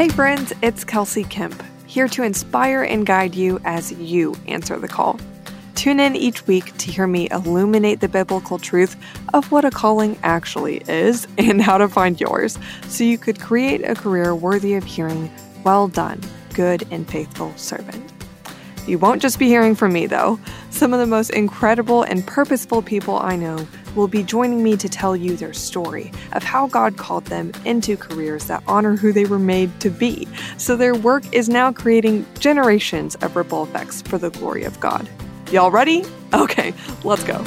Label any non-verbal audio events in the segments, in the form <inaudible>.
Hey, friends, it's Kelsey Kemp, here to inspire and guide you as you answer the call. Tune in each week to hear me illuminate the biblical truth of what a calling actually is and how to find yours so you could create a career worthy of hearing, Well done, good and faithful servant. You won't just be hearing from me, though. Some of the most incredible and purposeful people I know will be joining me to tell you their story of how God called them into careers that honor who they were made to be. So their work is now creating generations of ripple effects for the glory of God. Y'all ready? Okay, let's go.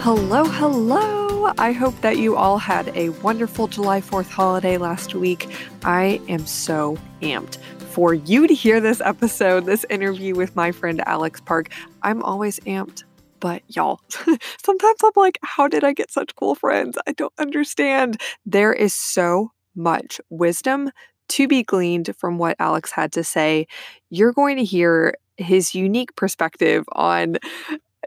Hello, hello. I hope that you all had a wonderful July 4th holiday last week. I am so amped for you to hear this episode, this interview with my friend Alex Park. I'm always amped, but y'all, <laughs> sometimes I'm like, how did I get such cool friends? I don't understand. There is so much wisdom to be gleaned from what Alex had to say. You're going to hear his unique perspective on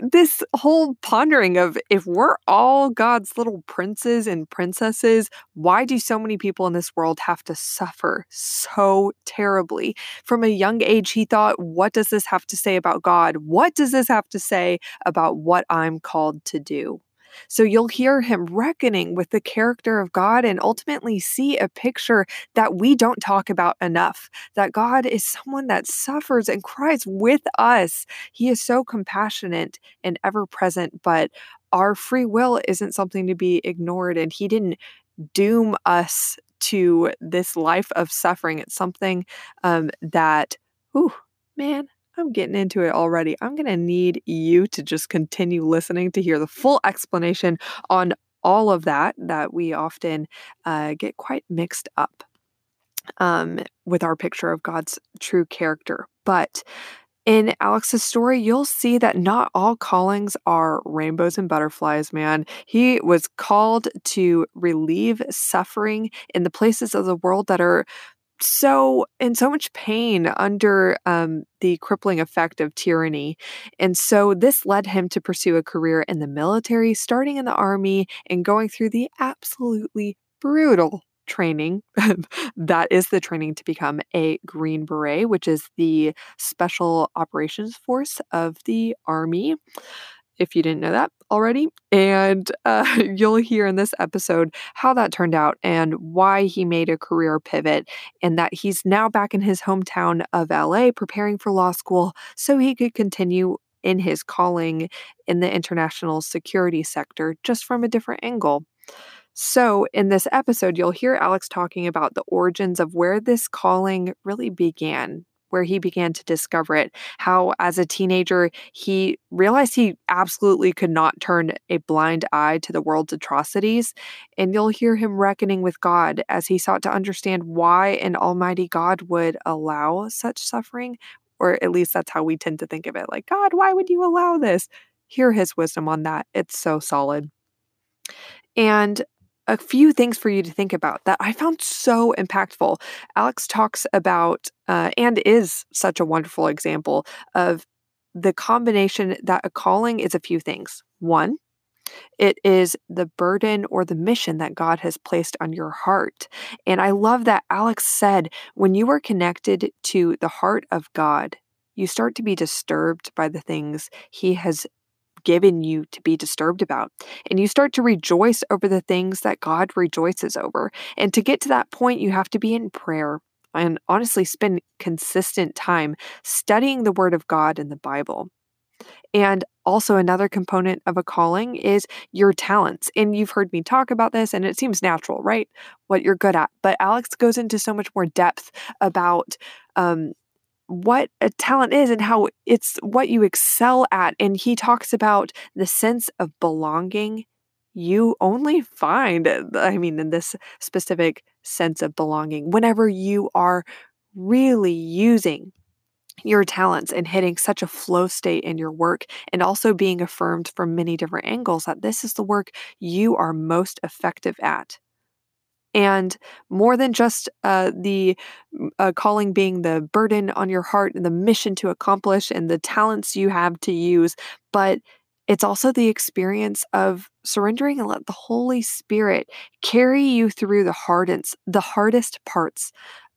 this whole pondering of if we're all God's little princes and princesses, why do so many people in this world have to suffer so terribly? From a young age, he thought, what does this have to say about God? What does this have to say about what I'm called to do? So you'll hear him reckoning with the character of God and ultimately see a picture that we don't talk about enough that God is someone that suffers and cries with us. He is so compassionate and ever present, but our free will isn't something to be ignored. And he didn't doom us to this life of suffering. It's something um, that, ooh, man, I'm getting into it already. I'm going to need you to just continue listening to hear the full explanation on all of that, that we often uh, get quite mixed up um, with our picture of God's true character. But in Alex's story, you'll see that not all callings are rainbows and butterflies, man. He was called to relieve suffering in the places of the world that are so in so much pain under um, the crippling effect of tyranny. And so this led him to pursue a career in the military, starting in the army and going through the absolutely brutal training. <laughs> that is the training to become a Green Beret, which is the special operations force of the army if you didn't know that already. And <laughs> uh, you'll hear in this episode how that turned out and why he made a career pivot, and that he's now back in his hometown of LA preparing for law school so he could continue in his calling in the international security sector just from a different angle. So, in this episode, you'll hear Alex talking about the origins of where this calling really began where he began to discover it. How, as a teenager, he realized he absolutely could not turn a blind eye to the world's atrocities. And you'll hear him reckoning with God as he sought to understand why an almighty God would allow such suffering, or at least that's how we tend to think of it like, God, why would you allow this? Hear his wisdom on that. It's so solid. And a few things for you to think about that I found so impactful. Alex talks about uh, and is such a wonderful example of the combination that a calling is a few things. One, it is the burden or the mission that God has placed on your heart. And I love that Alex said when you are connected to the heart of God, you start to be disturbed by the things he has given you to be disturbed about. And you start to rejoice over the things that God rejoices over. And to get to that point, you have to be in prayer and honestly spend consistent time studying the Word of God in the Bible. And also, another component of a calling is your talents. And you've heard me talk about this, and it seems natural, right? What you're good at. But Alex goes into so much more depth about um, what a talent is and how it's what you excel at. And he talks about the sense of belonging you only find, uh, I mean, in this specific sense of belonging, whenever you are really using your talents and hitting such a flow state in your work and also being affirmed from many different angles that this is the work you are most effective at and more than just uh, the uh, calling being the burden on your heart and the mission to accomplish and the talents you have to use, but It's also the experience of surrendering and let the Holy Spirit carry you through the hardest, the hardest parts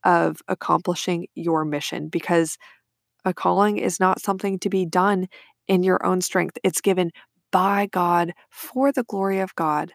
of accomplishing your mission because a calling is not something to be done in your own strength. It's given by God for the glory of God.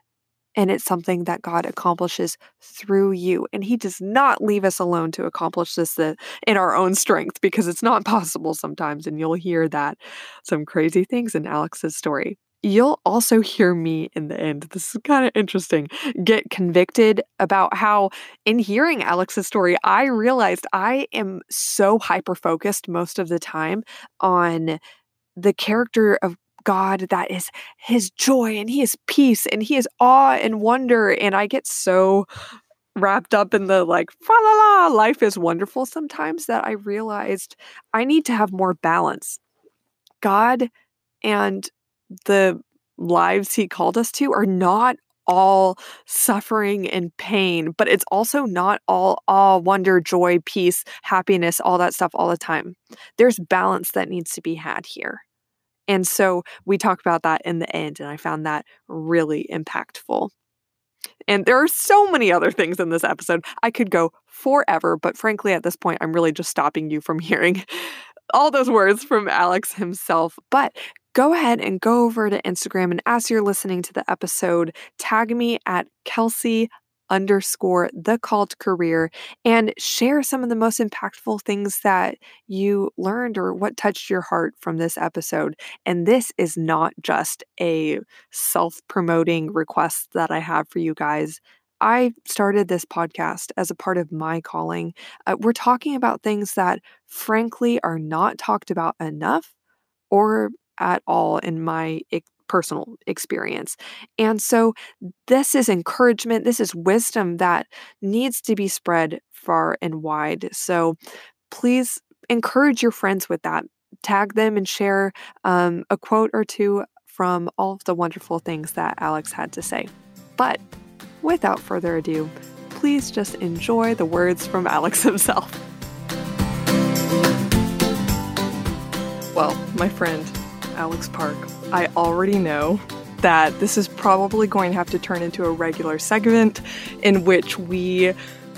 And it's something that God accomplishes through you. And He does not leave us alone to accomplish this uh, in our own strength because it's not <laughs> possible sometimes. And you'll hear that some crazy things in Alex's story. You'll also hear me in the end. This is kind of interesting. Get convicted about how, in hearing Alex's story, I realized I am so hyper focused most of the time on the character of God that is his joy and he is peace and he is awe and wonder. And I get so wrapped up in the like, fa la la, life is wonderful sometimes that I realized I need to have more balance. God and the lives he called us to are not all suffering and pain, but it's also not all awe, wonder, joy, peace, happiness, all that stuff all the time. There's balance that needs to be had here. And so we talk about that in the end, and I found that really impactful. And there are so many other things in this episode. I could go forever, but frankly, at this point, I'm really just stopping you from <laughs> hearing all those words from Alex himself. But go ahead and go over to Instagram and as you're listening to the episode, tag me at Kelsey underscore the called career and share some of the most impactful things that you learned or what touched your heart from this episode. And this is not just a self promoting request that I have for you guys. I started this podcast as a part of my calling. Uh, we're talking about things that, frankly, are not talked about enough or at all in my personal experience. And so, this is encouragement, this is wisdom that needs to be spread far and wide. So, please encourage your friends with that. Tag them and share um, a quote or two from all of the wonderful things that Alex had to say. But without further ado, please just enjoy the words from Alex <laughs> himself. Well, my friend, Alex Park, I already know that this is probably going to have to turn into a regular segment in which we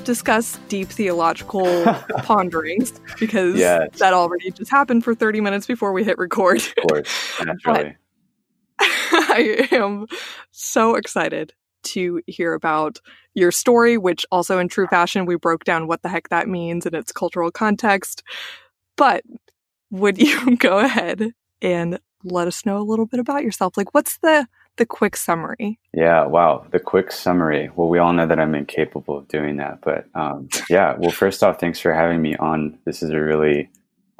discuss deep theological <laughs> ponderings because yes. that already just happened for 30 minutes before we hit record. Of course, naturally. <laughs> I am so excited to hear about your story, which also in true fashion, we broke down what the heck that means in its cultural context. But would <laughs> you go ahead and let us know a little bit about yourself. Like, what's the the quick summary? Yeah, wow, the quick summary. Well, we all know that I'm incapable of doing that, but um, yeah. Well, first off, thanks for having me on. This is a really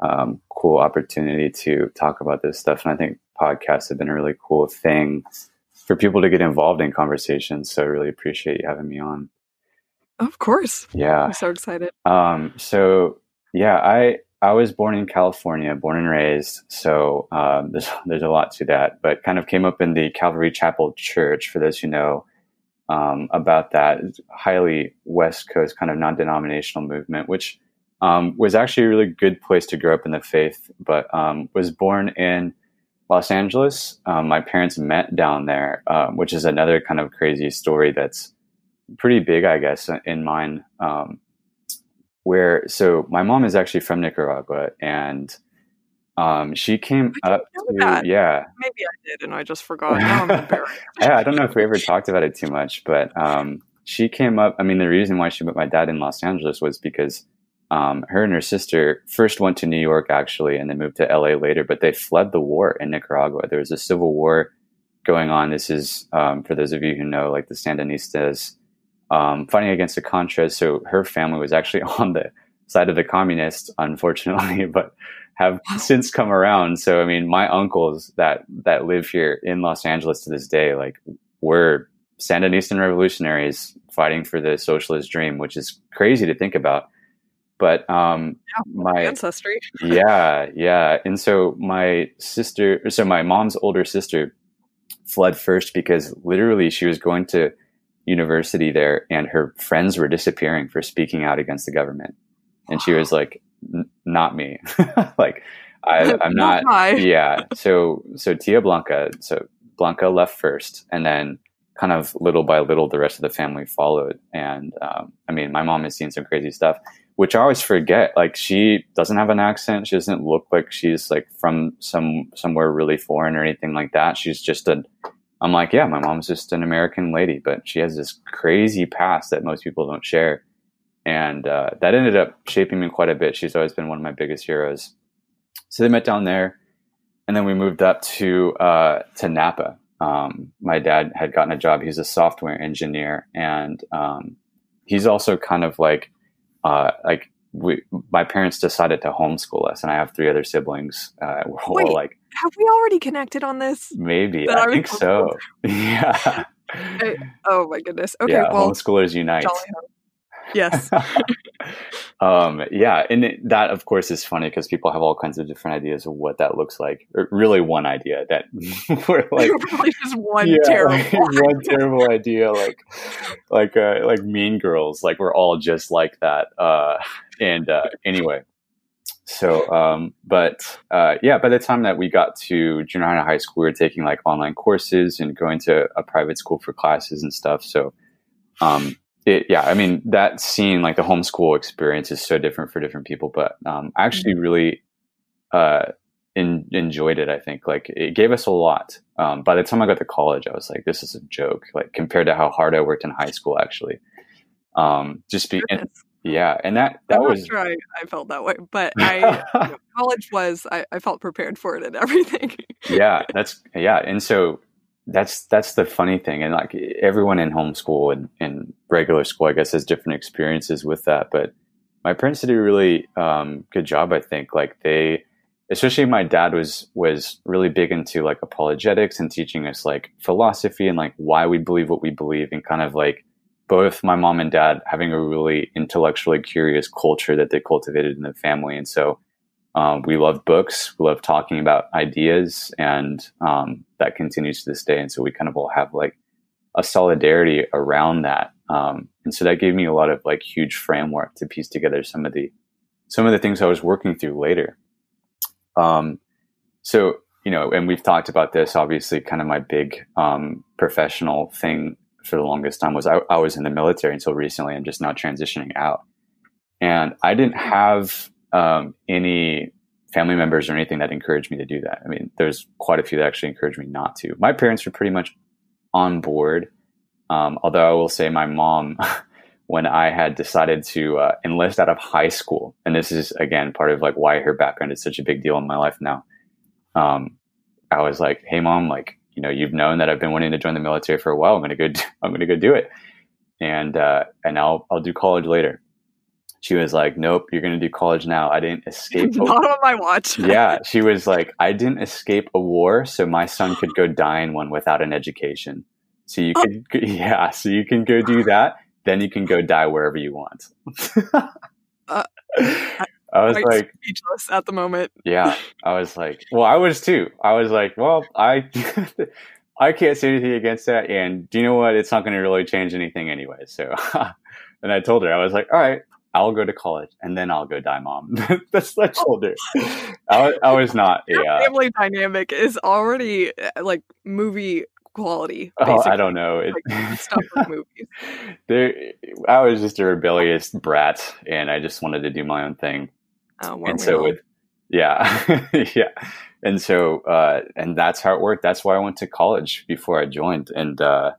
um, cool opportunity to talk about this stuff, and I think podcasts have been a really cool thing for people to get involved in conversations. So, I really appreciate you having me on. Of course. Yeah, I'm so excited. Um, so yeah, I I was born in California, born and raised, so um, there's <laughs> there's a lot to that. But kind of came up in the Calvary Chapel Church. For those who know um, about that, highly West Coast kind of non-denominational movement, which um, was actually a really good place to grow up in the faith. But um, was born in Los Angeles. Um, my parents met down there, um, which is another kind of crazy story that's pretty big, I guess, in mine where so my mom is actually from Nicaragua and um, she came up to that. yeah. Maybe I did and I just <laughs> forgot. Yeah I don't know if we ever talked about it too much but um, she came up I mean the reason why she met my dad in Los Angeles was because um, her and her sister first went to New York actually and then moved to LA later but they fled the war in Nicaragua. There was a civil war going on. This is um, for those of you who know like the Sandinistas um, fighting against the Contras. So her family was actually <laughs> on the side of the communists, unfortunately, <laughs> but have since come around. So I mean, my uncles that that live here in Los Angeles to this day, like were Sandinistan revolutionaries fighting for the socialist dream, which is crazy to think about. But um, yeah, my ancestry, <laughs> yeah, yeah, and so my sister, so my mom's older sister, fled first because literally she was going to university there and her friends were disappearing for speaking out against the government. And she was <gasps> like, not me. <laughs> like, I, <laughs> I'm not. <laughs> Yeah. So so Tia Blanca. So Blanca left first, and then kind of little by little, the rest of the family followed. And um, I mean, my mom has seen some crazy stuff, which I always forget. Like she doesn't have an accent. She doesn't look like she's like from some somewhere really foreign or anything like that. She's just a. I'm like, yeah, my mom's just an American lady, but she has this crazy past that most people don't share. And uh, that ended up shaping me quite a bit. She's always been one of my biggest heroes. So they met down there, and then we moved up to uh, to Napa, um, my dad had gotten a job. He's a software engineer, and um, he's also kind of like uh, like we. My parents decided to homeschool us, and I have three other siblings. Uh, <laughs> we're all like Have we already connected on this? maybe. I I think so. <laughs> yeah. I- oh my goodness. Okay, yeah. well, homeschoolers unite. Yes. <laughs> um, yeah, and it, that of course is funny because people have all kinds of different ideas of what that looks like. Or really, one idea that we're like Probably just one yeah, terrible. like, one terrible idea, like like uh, like Mean Girls. Like we're all just like that. Uh, and uh, anyway, so um, but uh, yeah, by the time that we got to junior high and high school, we were taking like online courses and going to a private school for classes and stuff. So um, it, yeah, I mean that scene, like the homeschool experience, is so different for different people. But um, I actually really uh, in, enjoyed it. I think like it gave us a lot. Um, by the time I got to college, I was like, this is a joke, like compared to how hard I worked in high school. Actually, um, just be and. Yeah, and that that I'm was sure I, I felt that way, but <laughs> I you know, college was I, I felt prepared for it and <laughs> everything. yeah, that's yeah, and so that's that's the funny thing, and like everyone in homeschool and, and regular school, I guess, has different experiences with that. But my parents did a really um, good job, I think. Like they, especially my dad was was really big into like apologetics and teaching us like philosophy and like why we believe what we believe, and kind of like both my mom and dad having a really intellectually curious culture that they cultivated in the family, and so um, we love books. We love talking about ideas, and um, that continues to this day. And so we kind of all have like a solidarity around that. Um, and so that gave me a lot of like huge framework to piece together some of the some of the things I was working through later. Um, so you know, and we've talked about this. Obviously, kind of my big um, professional thing for the longest time was I, I was in the military until recently. I'm just now transitioning out, and I didn't have um, any family members or anything that encouraged me to do that. I mean, there's quite a few that actually encouraged me not to. My parents were pretty much on board, um, although I will say my mom, <laughs> when I had decided to uh, enlist out of high school, and this is again part of like why her background is such a big deal in my life now. Um, I was like, "Hey, mom, like you know, you've known that I've been wanting to join the military for a while. I'm gonna go. Do, <laughs> I'm gonna go do it, and uh, and I'll I'll do college later." She was like, "Nope, you're gonna do college now. I didn't escape." <laughs> Not on my watch. <laughs> yeah, she was like, "I didn't escape a war, so my son could go die in one without an education. So you could, yeah, so you can go do that. Then you can go die wherever you want." Uh, I was I'm like, speechless at the moment. yeah, I was like, well, I was too. I was like, well, I <laughs> I can't say anything against that, and do you know what? It's not going to really change anything anyway. So, <laughs> and I told her, I was like, all right, I'll go to college, and then I'll go die, mom. <laughs> That's what I told her. I, was- I was not. Your Uh, family dynamic is already uh, like movie quality. oh, I don't know. It, Like, stuff with movies. there, I was just a rebellious brat, and I just wanted to do my own thing. Uh, and so with yeah <laughs> yeah. And so uh and that's how it worked. That's why i went to college before i joined. And uh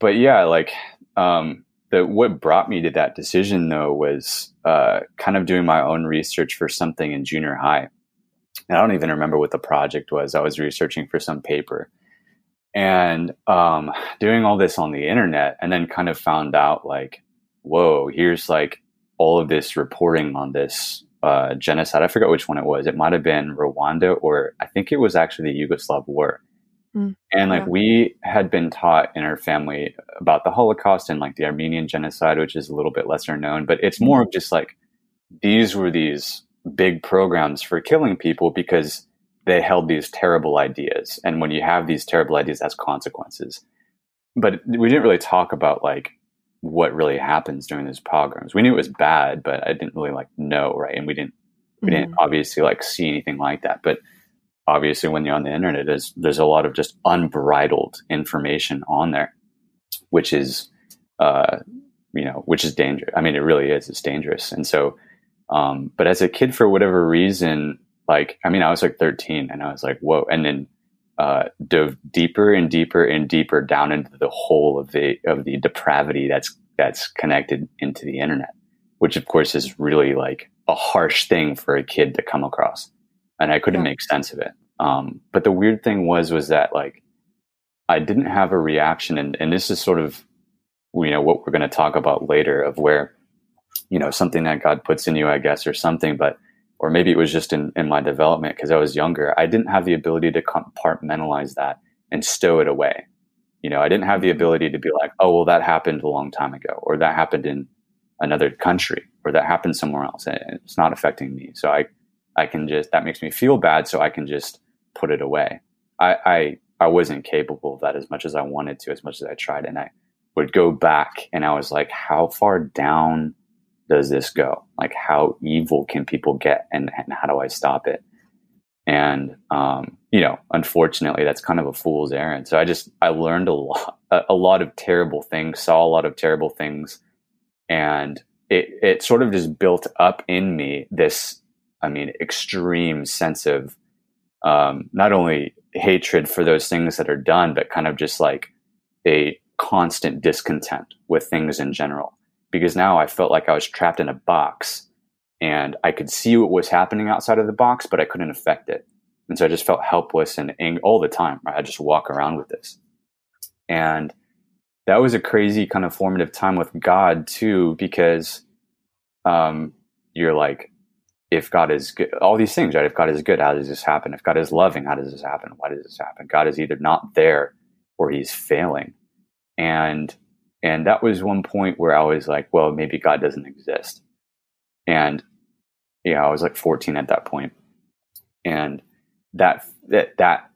but yeah like um the what brought me to that decision though was uh kind of doing my own research for something in junior high. And i don't even remember what the project was. I was researching for some paper. And um doing all this on the internet and then kind of found out like whoa here's like all of this reporting on this uh, genocide. I forgot which one it was. It might have been Rwanda, or I think it was actually the Yugoslav War. Mm, and like yeah. we had been taught in our family about the Holocaust and like the Armenian genocide, which is a little bit lesser known, but it's more of just like these were these big programs for killing people because they held these terrible ideas. And when you have these terrible ideas, that's consequences. But we didn't really talk about like what really happens during these pogroms. We knew it was bad, but I didn't really like know, right? And we didn't We mm-hmm. didn't obviously like see anything like that, but obviously when you're on the internet, there's there's a lot of just unbridled information on there, which is, uh, you know, which is dangerous. I mean, it really is. It's dangerous, and so. Um, but as a kid, for whatever reason, like I mean, I was like 13, and I was like, whoa, and then uh, dove deeper and deeper and deeper down into the hole of the of the depravity that's that's connected into the internet, which of course is really like a harsh thing for a kid to come across, and I couldn't yeah. make sense of it. Um, but the weird thing was was that like I didn't have a reaction, and and this is sort of you know what we're going to talk about later of where you know something that God puts in you, I guess, or something, but or maybe it was just in, in my development because I was younger, I didn't have the ability to compartmentalize that and stow it away. You know, I didn't have the mm-hmm. ability to be like, oh, well, that happened a long time ago, or that happened in another country, or that happened somewhere else. And it's not affecting me. So I, I can just, that makes me feel bad. So I can just put it away. I, I, I wasn't capable of that as much as I wanted to, as much as I tried. And I would go back and I was like, how far down does this go? Like, how evil can people get, and, and how do I stop it? And um, you know, unfortunately, that's kind of a fool's errand. So I just I learned a lot, a, lot of terrible things, saw a lot of terrible things, and it it sort of just built up in me this, I mean, extreme sense of um, not only hatred for those things that are done, but kind of just like a constant discontent with things in general because now I felt like I was trapped in a box and I could see what was happening outside of the box, but I couldn't affect it. And so I just felt helpless and angry all the time. Right? I just walk around with this. And that was a crazy kind of formative time with God too, because um, you're like, if God is good, all these things, right? If God is good, how does this happen? If God is loving, how does this happen? Why does this happen? God is either not there or he's failing. And and that was one point where I was like, well, maybe God doesn't exist. And yeah, I was like 14 at that point. And that that that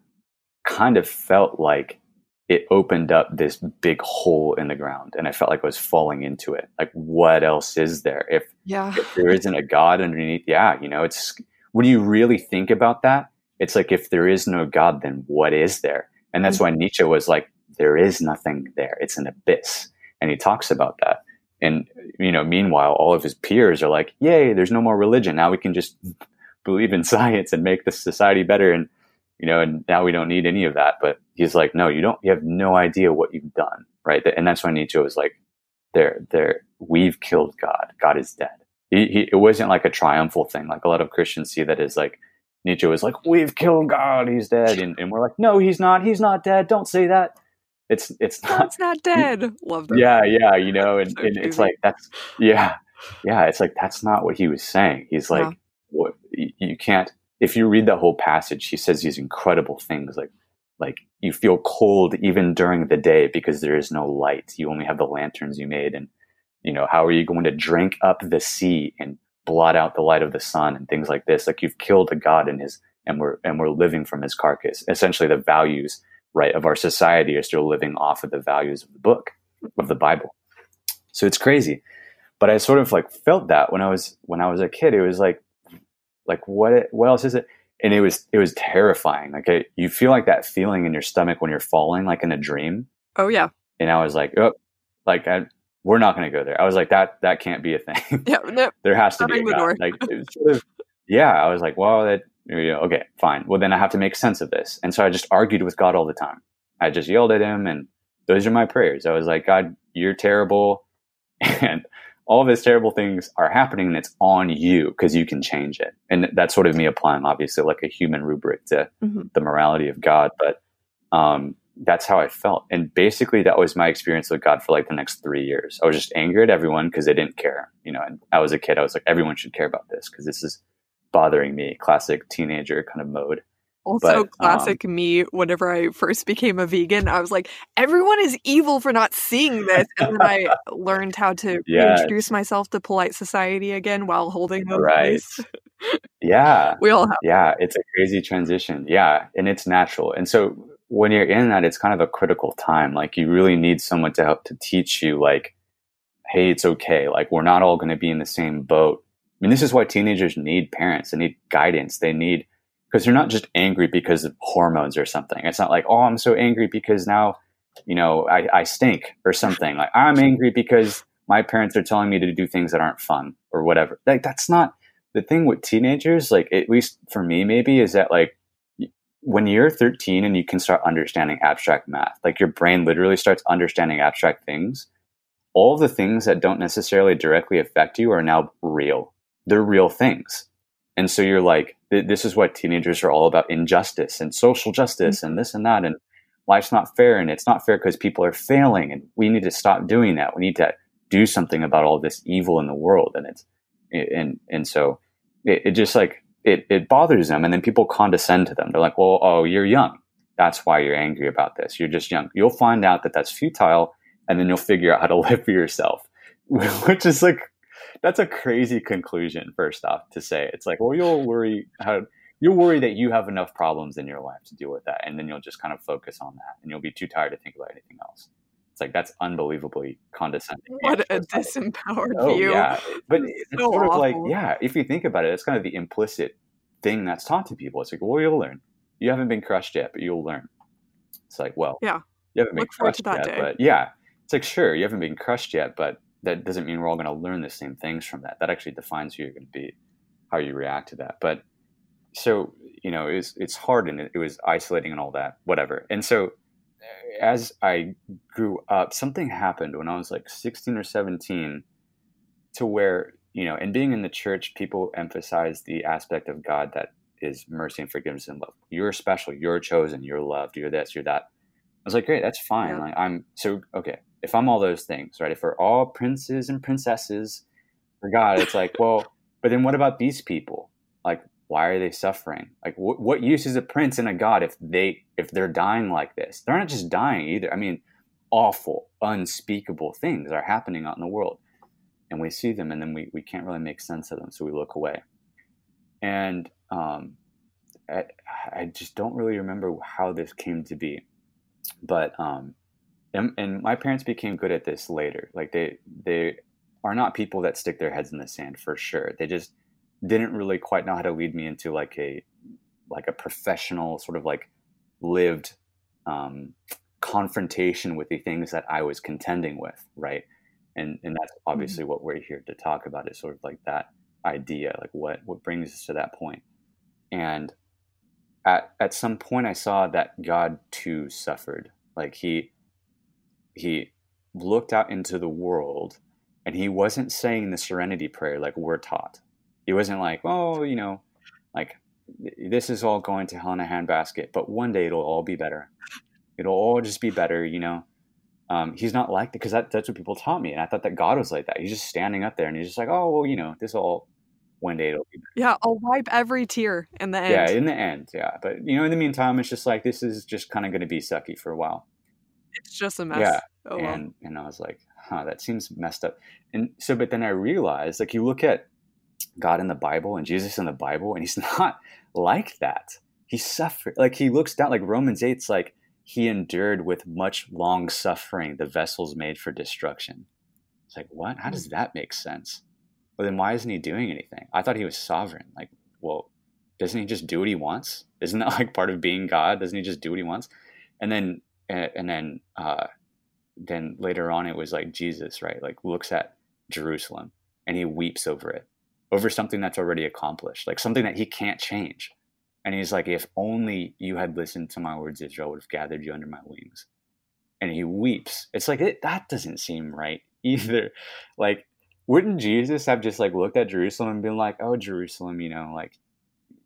kind of felt like it opened up this big hole in the ground and I felt like I was falling into it. Like what else is there? If, yeah. if there isn't a God underneath, yeah, you know, it's when you really think about that, it's like if there is no God, then what is there? And that's mm-hmm. why Nietzsche was like, there is nothing there. It's an abyss and he talks about that. And you know, meanwhile, all of his peers are like, "Yay! There's no more religion. Now we can just <laughs> believe in <laughs> science and make the society better." And you know, and now we don't need any of that. But he's like, "No, you don't. You have no idea what you've done, right?" And that's why Nietzsche was like, "There, there. We've killed God. God is dead." He, he, it wasn't like a triumphal thing, like a lot of Christians see that as like Nietzsche was like, "We've killed God. He's dead," and, and we're like, "No, he's not. He's not dead. Don't say that." It's it's oh, not it's not <laughs> dead. Love that. Yeah, yeah, you know, and, so and it's like that's yeah, yeah. It's like that's not what he was saying. He's like, yeah. what you can't. If you read the whole passage, he says these incredible things like like you feel cold even during the day because there is no light. You only have the lanterns you made, and you know how are you going to drink up the sea and blot out the light of the sun and things like this? Like you've killed a god in his, and we're and we're living from his carcass. Essentially, the values right of our society are still living off of the values of the book of the bible. So it's crazy. But i sort of like felt that when i was when i was a kid it was like like what what else is it? And it was it was terrifying. Like I, you feel like that feeling in your stomach when you're falling like in a dream. Oh yeah. And i was like oh like I, we're not going to go there. I was like that that can't be a thing. Yeah no, <laughs> there has to be like sort of, yeah i was like well that okay, fine. Well, then I have to make sense of this. And so I just argued with God all the time. I just yelled at him, and those are my prayers. I was like, God, you're terrible. <laughs> And all of these terrible things are happening, and it's on you because you can change it. And that's sort of me applying, obviously, like a human rubric to mm-hmm. the morality of God. But um, that's how I felt. And basically, that was my experience with God for like the next three years. I was just angry at everyone because they didn't care. You know, and I was a kid. I was like, everyone should care about this because this is bothering me. Classic teenager kind of mode. Also, but, classic um, me. Whenever I first became a vegan, I was like, "Everyone is evil for not seeing this." And then I <laughs> learned how to yes. introduce myself to polite society again while holding those right. yeah, <laughs> we all have. Yeah, it's a crazy transition. Yeah, and it's natural. And so when you're in that, it's kind of a critical time. Like you really need someone to help to teach you, like, "Hey, it's okay. Like we're not all going to be in the same boat." Mean, this is why teenagers need parents. They need guidance. They need because they're not just angry because of hormones or something. It's not like, oh, I'm so angry because now, you know, I, I stink or something. Like I'm angry because my parents are telling me to do things that aren't fun or whatever. Like that's not the thing with teenagers. Like at least for me, maybe is that like when you're 13 and you can start understanding abstract math, like your brain literally starts understanding abstract things. All the things that don't necessarily directly affect you are now real. They're real things. And so you're like, this is what teenagers are all about injustice and social justice and this and that. And life's not fair. And it's not fair because people are failing. And we need to stop doing that. We need to do something about all this evil in the world. And it's, and, and so it, it just like, it, it bothers them. And then people condescend to them. They're like, well, oh, you're young. That's why you're angry about this. You're just young. You'll find out that that's futile. And then you'll figure out how to <laughs> live for yourself, <laughs> which is like that's a crazy conclusion. First off, to say it's like, well, you'll worry how you'll worry that you have enough problems in your life to deal with that, and then you'll just kind of focus on that, and you'll be too tired to think about anything else. It's like that's unbelievably condescending. What a disempowered oh, view. Yeah, but it's so sort awful. of like yeah. If you think about it, it's kind of the implicit thing that's taught to people. It's like, well, you'll learn. You haven't been crushed yet, but you'll learn. It's like, well, Yeah. you haven't been Look forward to crushed that yet, day. but yeah, it's like sure, you haven't been crushed yet, but that doesn't mean we're all going to learn the same things from that. That actually defines who you're going to be, how you react to that. But so you know, it's it's hard and it, it was isolating and all that, whatever. And so uh, as I grew up, something happened when I was like 16 or 17 to where, you know, and being in the church, people emphasize the aspect of God that is mercy and forgiveness and love. You're special, you're chosen, you're loved, you're this, you're that. I was like, great, that's fine. Yeah. Like I'm so okay. If I'm all those things, right? If we're all princes and princesses for God, it's like, well, <laughs> but then what about these people? Like, why are they suffering? Like, wh- what use is a prince and a god if they if they're dying like this? They're not just dying either. I mean, awful, unspeakable things are happening out in the world, and we see them, and then we we can't really make sense of them, so we look away. And um, I, I just don't really remember how this came to be, but um, and, and my parents became good at this later. Like they they are not people that stick their heads in the sand for sure. They just didn't really quite know how to lead me into like a like a professional sort of like lived um, confrontation with the things that I was contending with, right? And and that's obviously what we're here to talk about is sort of like that idea, like what what brings us to that point. And at at some point, I saw that God too suffered. Like he he looked out into the world, and he wasn't saying the Serenity Prayer like we're taught. He wasn't like, oh, you know, like this is all going to hell in a handbasket, but one day it'll all be better. It'll all just be better, you know. Um, he's not like that because that, that's what people taught me, and I thought that God was like that. He's just standing up there and he's just like, oh, well, you know, this all one day it'll be better. Yeah, I'll wipe every tear in the end. Yeah, in the end, yeah. But you know, in the meantime, it's just like this is just kind of going to be sucky for a while. It's just a mess. Yeah, Oh, and and I was like, huh, that seems messed up. And so, but then I realized, like, you look at God in the Bible and Jesus in the Bible, and he's <laughs> not like that. He suffered, like he looks down, like Romans eight's like he endured with much long suffering the vessels made for destruction. It's like, what? How mm. does that make sense? Well, then why isn't he doing anything? I thought he was sovereign. Like, well, doesn't he just do what he wants? Isn't that <laughs> like part of being God? Doesn't he just do what he wants? And then, and, and then, uh, then later on, it was like Jesus, right? Like looks at Jerusalem and he weeps over it, over something that's already accomplished, like something that he can't change. And he's like, if only you had listened to my words, Israel would have gathered you under my wings. And he weeps. It's like, it, that doesn't seem right <laughs> either. Like, wouldn't Jesus have just like looked at Jerusalem and been like, oh, Jerusalem, you know, like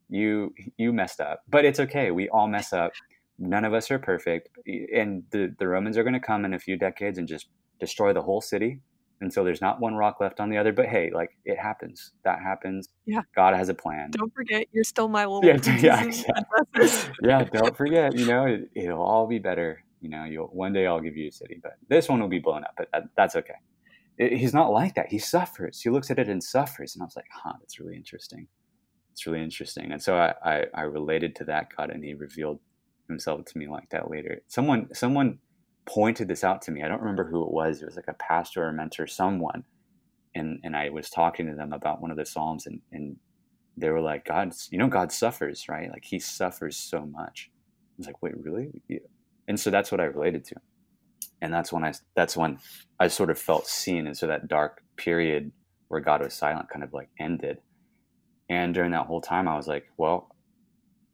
you, you messed up, but it's okay. We all mess up. None of us are perfect. And the, the Romans are going to come in a few decades and just destroy the whole city. And so there's not one rock left on the other, but hey, like it happens. That happens. Yeah. God has a plan. Don't forget, you're still my little Yeah, <laughs> yeah, <laughs> yeah, don't forget, you know, it, it'll all be better. You know, you'll one day I'll give you a city, but this one will be blown up, but that, that's okay. It- he's not like that. He suffers. He looks at it and suffers. And I was like, huh, that's really interesting. It's really interesting. And so I, I, I related to that God and he revealed himself to me like that later. Someone, someone pointed this out to me. I don't remember who it was. It was like a pastor or mentor, someone. and and I was talking to them about one of the psalms, and and they were like, "God's, you know, God suffers, right? Like He suffers so much." I was like, "Wait, really?" Yeah. And so that's what I related to, and that's when I that's when I sort of felt seen, and so that dark period where God was silent kind of like ended. And during that whole time, I was like, "Well,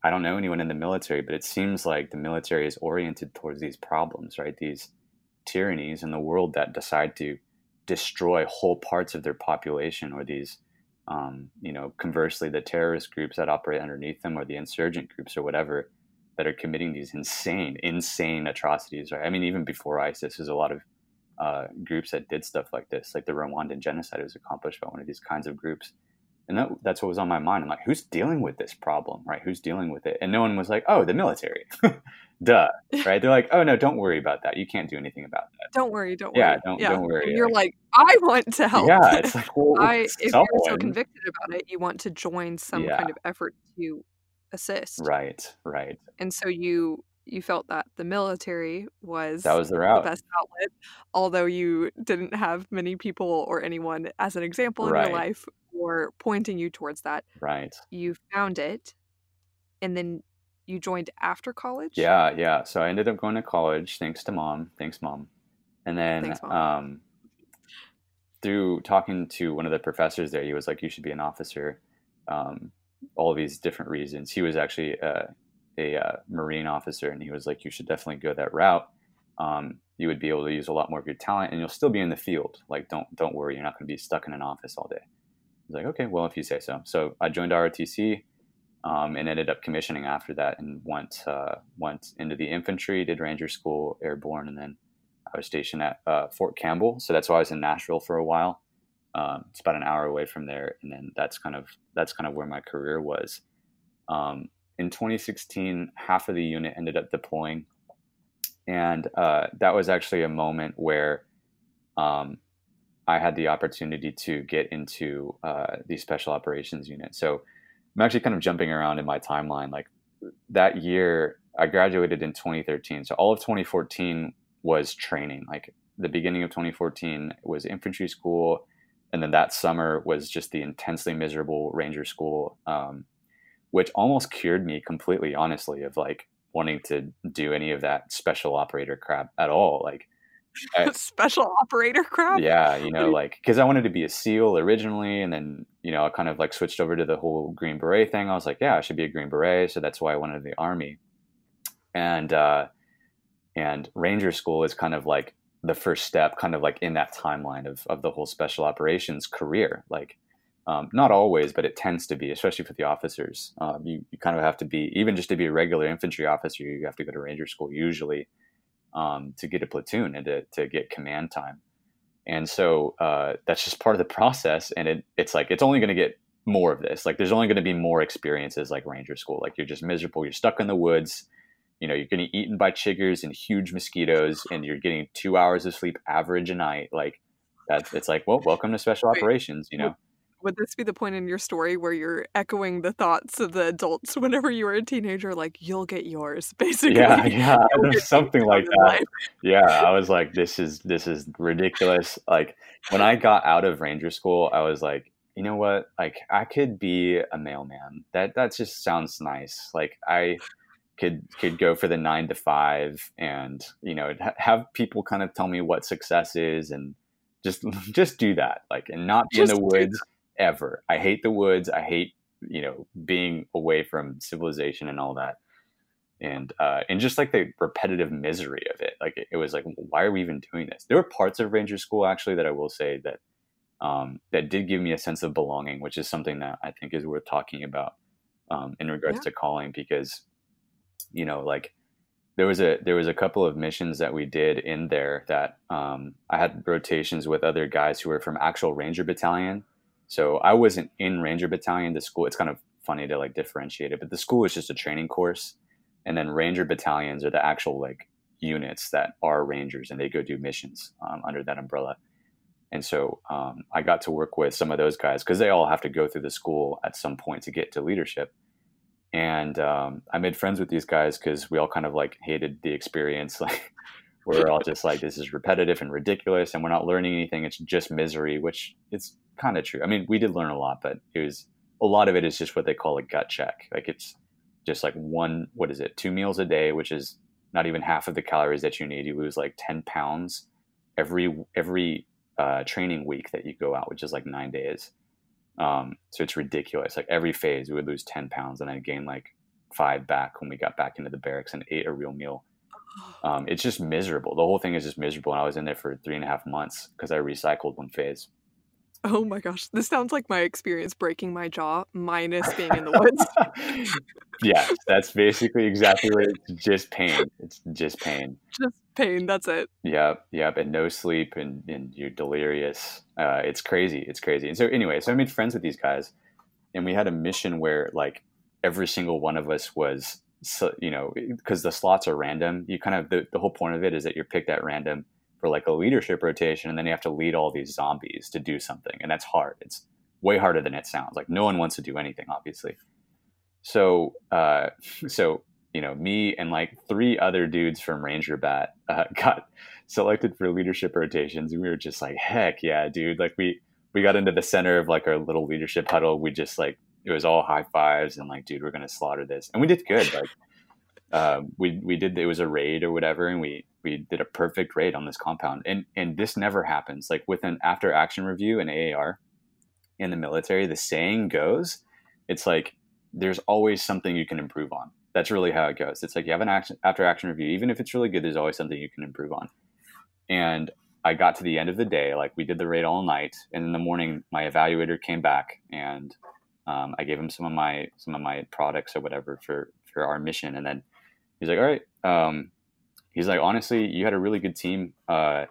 I don't know anyone in the military, but it seems like the military is oriented towards these problems, right? These tyrannies in the world that decide to destroy whole parts of their population or these um, you know conversely the terrorist groups that operate underneath them or the insurgent groups or whatever that are committing these insane insane atrocities right i mean even before isis there's a lot of uh, groups that did stuff like this like the rwandan genocide was accomplished by one of these kinds of groups and that, that's what was on my mind. I'm like who's dealing with this problem right? Who's dealing with it? And no one was like oh the military. <laughs> Duh <laughs> right? They're like oh no don't worry about that. You can't do anything about that. Don't worry don't worry. yeah don't, yeah. don't worry and you're like, like, i want to help. Yeah <laughs> it's like well, I, if you're so convicted about it you want to join some yeah. kind of effort to assist. Right right. And so you you felt that the military was that was the route. the best outlet although you didn't have many people or anyone as an example in right. your life or pointing you towards that right you found it and then you joined after college? Yeah, yeah. So I ended up going to college thanks to mom. Thanks, mom. And then Thanks, mom. Um, through talking to one of the professors there, he was like, "You should be an officer." Um, all these different reasons. He was actually uh, a uh, Marine officer, and he was like, "You should definitely go that route. Um, you would be able to use a lot more of your talent, and you'll still be in the field. Like, don't don't worry, you're not going to be stuck in an office all day." Was like, "Okay, well, if you say so." So I joined ROTC um, and ended up commissioning after that and went uh, went into the infantry, did Ranger School, airborne, and then I was stationed at uh, Fort Campbell. So that's why I was in Nashville for a while. Um, it's about an hour away from there, and then that's kind of that's kind of where my career was. Um, in 2016, half of the unit ended up deploying, and uh, that was actually a moment where um, I had the opportunity to get into uh, the special operations unit. So I'm actually kind of jumping around in my timeline. Like that year, I graduated in 2013. So all of 2014 was training. Like the beginning of 2014 was infantry school. And then that summer was just the intensely miserable ranger school, um, which almost cured me completely, honestly, of like wanting to do any of that special operator crap at all. Like <laughs> I, special operator crap. Yeah, you know, <laughs> like because I wanted to be a SEAL originally, and then you know I kind of like switched over to the whole Green Beret thing. I was like, yeah, I should be a Green Beret, so that's why I went wanted the Army. And uh, and Ranger School is kind of like the first step, kind of like in that timeline of of the whole special operations career. Like, um, not always, but it tends to be, especially for the officers. Um, you you kind of have to be even just to be a regular infantry officer, you have to go to Ranger School usually um, to get a platoon and to, to get command time. And so uh, that's just part of the process. And it, it's like, it's only going to get more of this. Like, there's only going to be more experiences like Ranger School. Like, you're just miserable. You're stuck in the woods. You know, you're getting eaten by chiggers and huge mosquitoes, and you're getting two hours of sleep average a night. Like, that's it's like, well, welcome to special operations. You know, would this be the point in your story where you're echoing the thoughts of the adults <laughs> whenever you were a teenager like you'll get yours <laughs> basically. yeah yeah <laughs> something like that. life. yeah i was like this is this is ridiculous. Like when i got out of ranger school i was like you know what? Like i could be a mailman. That that just sounds nice. Like i could could go for the nine to five and you know have people kind of tell me what success is and just just do that like and not be just in the woods ever. I hate the woods. I hate you know being away from civilization and all that and uh, and just like the repetitive misery of it like it, it, was like why are we even doing this there were parts of ranger school actually that i will say that um, that did give me a sense of belonging which is something that i think is worth talking about um, in regards yeah. to calling because you know like there was a there was a couple of missions that we did in there that um, i had rotations with other guys who were from actual ranger battalion so I wasn't in Ranger Battalion. The school, it's kind of funny to like differentiate it, but the school is just a training course. And then Ranger battalions are the actual like units that are Rangers and they go do missions um, under that umbrella. And so um, I got to work with some of those guys because they all have to go through the school at some point to get to leadership. And um, I made friends with these guys because we all kind of like hated the experience. <laughs> Like we're all just like this is repetitive and ridiculous and we're not learning anything. It's just misery which it's kind of true. I mean we did learn a lot but it was a lot of it is just what they call a gut check. Like it's just like one what is it two meals a day which is not even half of the calories that you need. You lose like 10 pounds every every uh, training week that you go out which is like nine days. Um, so it's ridiculous. Like every phase we would lose 10 pounds and i gained like five back when we got back into the barracks and ate a real meal <gasps> um, it's just miserable. The whole thing is just miserable. And I was in there for three and a half months because I recycled one phase. Oh my gosh, this sounds like my experience breaking my jaw, minus being in the woods. <laughs> yeah, that's basically exactly what it's just pain. It's just pain. Just pain. That's it. Yep, yep, and no sleep, and, and you're delirious. Uh, it's crazy. It's crazy. And so anyway, so I made friends with these guys, and we had a mission where like every single one of us was so, you know, because the slots are random, you kind of, the, the whole point of it is that you're picked at random for like a leadership rotation, and then you have to lead all these zombies to do something. And that's hard. It's way harder than it sounds. Like no one wants to do anything, obviously. So, uh, <laughs> so, you know, me and like three other dudes from Ranger Bat uh, <laughs> got selected for leadership rotations. And we were just like, heck yeah, dude. Like we, we got into the center of like our little leadership huddle. We just like it was all high fives and like, dude, we're gonna slaughter this, and we did good. Like, uh, <laughs> we we did it was a raid or whatever, and we we did a perfect raid on this compound, and and this never happens. Like with an after action review and AAR in the military, the saying goes, it's like there's always something you can improve on. That's really how it goes. It's like you have an action after action review, even if it's really good, there's always something you can improve on. And I got to the end of the day, like we did the raid all night, and in the morning, my evaluator came back and um, I gave him some of my some of my products or whatever for for our mission, and then he's like, "All right." Um, he's like, "Honestly, you had a really good team. Uh,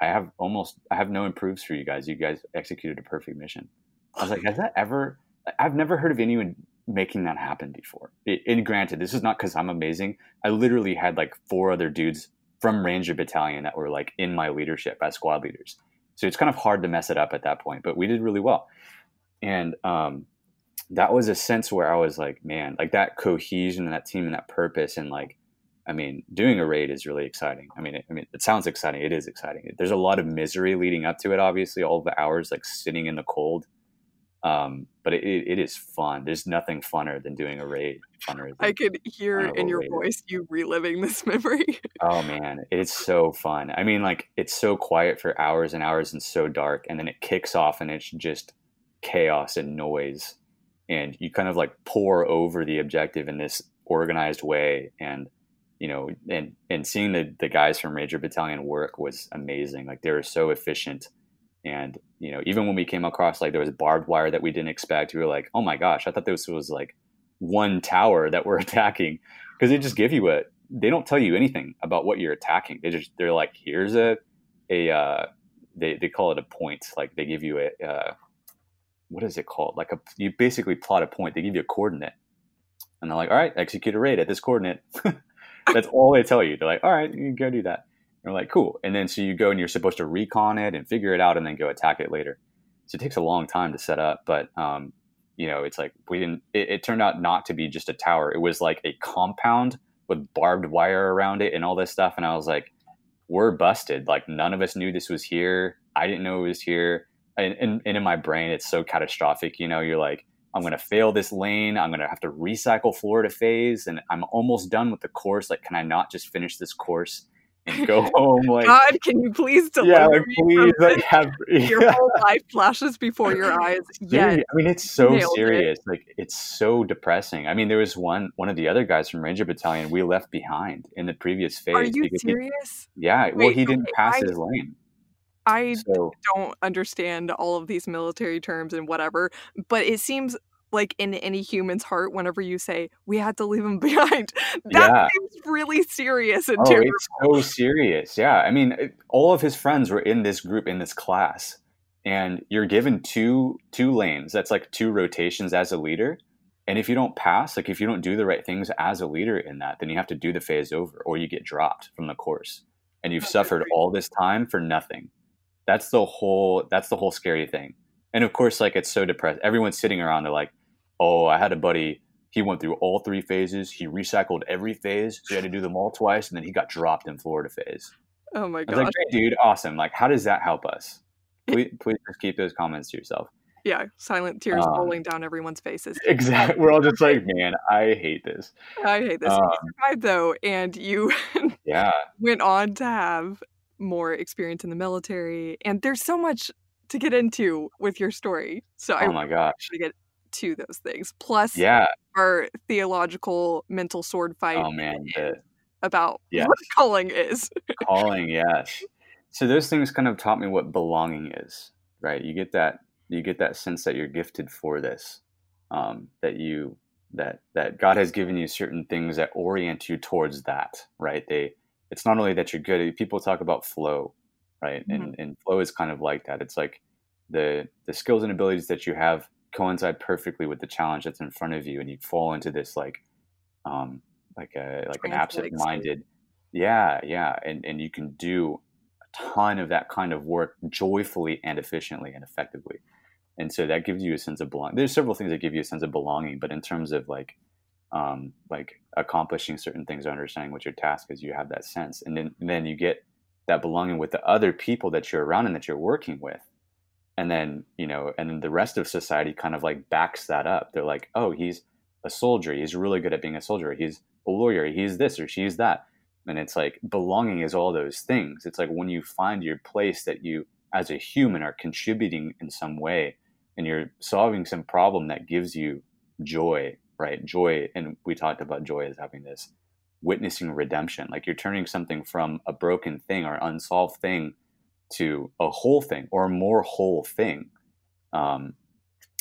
I have almost I have no improves for you guys. You guys executed a perfect mission." I was like, "Has that ever?" I've never heard of anyone making that happen before. It, and granted, this is not because I'm amazing. I literally had like four other dudes from Ranger Battalion that were like in my leadership as squad leaders. So it's kind of hard to mess it up at that point, but we did really well. And um, that was a sense where I was like, man, like that cohesion and that team and that purpose and like, I mean, doing a raid is really exciting. I mean, it, I mean, it sounds exciting. It is exciting. There's a lot of misery leading up to it. Obviously, all the hours like sitting in the cold. Um, but it, it is fun. There's nothing funner than doing a raid. Funner. I could hear in your raid. voice you reliving this <laughs> memory. oh man, it's so fun. I mean, like it's so quiet for hours and hours and so dark, and then it kicks off and it's just chaos and noise and you kind of like pour over the objective in this organized way. And you know and and seeing the the guys from Ranger Battalion work was amazing. Like they were so efficient. And you know even when we came across like there was barbed wire that we didn't expect we were like oh my gosh i thought this was like one tower that we're <laughs> attacking. Because they just give you a they don't tell you anything about what you're attacking. They just they're like here's a a uh, they, they call it a point. Like they give you a uh, what is it called? Like a you basically plot a point. They give you a coordinate, and they're like, all right, execute a raid at this coordinate. <laughs> That's all they tell you. They're like, all right, you go do that. And are like, cool. And then so you go and you're supposed to recon it and figure it out, and then go attack it later. So it takes a long time to set up, but um, you know, it's like we didn't. It, it turned out not to be just a tower. It was like a compound with barbed wire around it and all this stuff. And I was like, we're busted. Like none of us knew this was here. I didn't know it was here and, and, and in my brain it's so catastrophic you know you're like i'm going to fail this lane i'm going to have to recycle florida phase and i'm almost done with the course like can i not just finish this course and go <laughs> home like god can you please deliver yeah like please like, have <laughs> your whole life flashes before your eyes yeah i mean it's so serious it. like it's so depressing. I mean there was one one of the other guys from ranger battalion we left behind in the previous phase are you serious he, yeah Wait, well he didn't okay, pass I, his lane I so, don't understand all of these military terms and whatever, but it seems like in any human's heart, whenever you say we had to leave him <laughs> behind, that yeah. seems really serious and oh, terrible. It's so serious. Yeah. I mean, all of his friends were in this group, in this class, and you're given two two lanes. That's like two rotations as a leader. And if you don't pass, like if you don't do the right things as a leader in that, then you have to do the phase over or you get dropped from the course. And you've That's suffered great. all this time for nothing. That's the whole that's the whole scary thing. And of course, like it's so depressed. Everyone's sitting around. They're like, "Oh, I had a buddy. He went through all three phases. He recycled every phase, so he had to do them all twice, and then he got dropped in Florida phase." Oh my god like, great, dude, awesome. Like, how does that help us? Please, please just keep those comments to yourself. Yeah, silent tears Um, rolling down everyone's faces. Exactly. We're all just like, man, I hate this. I hate this. Um, you survived though, and you <laughs> Yeah. went on to have more experience in the military. And there's so much to get into with your story. So I Oh my gosh. to get to those things. Plus Yeah. our theological mental sword fight Oh man, the about <laughs> Yes. what calling is. calling, yes. So those things kind of taught me what belonging is, right? You get that you get that sense that you're gifted for this, um, that you that that God has given you certain things that orient you towards that, right? They it's not only that you're good. People talk about flow, right? And and flow is kind of like that. It's like the the skills and abilities that you have coincide perfectly with the challenge that's in front of you, and you fall into this like um, like a like an absent-minded, yeah, yeah, and and you can do a ton of that kind of work joyfully and efficiently and effectively. And so that gives you a sense of belonging. There's several things that give you a sense of belonging, but in terms of like um, like accomplishing certain things or understanding what your task is, you have that sense, and then and then you get that belonging with the other people that you're around and that you're working with, and then you know, and then the rest of society kind of like backs that up. They're like, oh, he's a soldier. He's really good at being a soldier. He's a lawyer. He's this or she's that. And it's like belonging is all those things. It's like when you find your place that you, as a human, are contributing in some way and you're solving some problem that gives you joy, right? Joy. And we talked about joy as having this witnessing redemption. Like you're turning something from a broken thing or unsolved thing to a whole thing or a more whole thing. Um,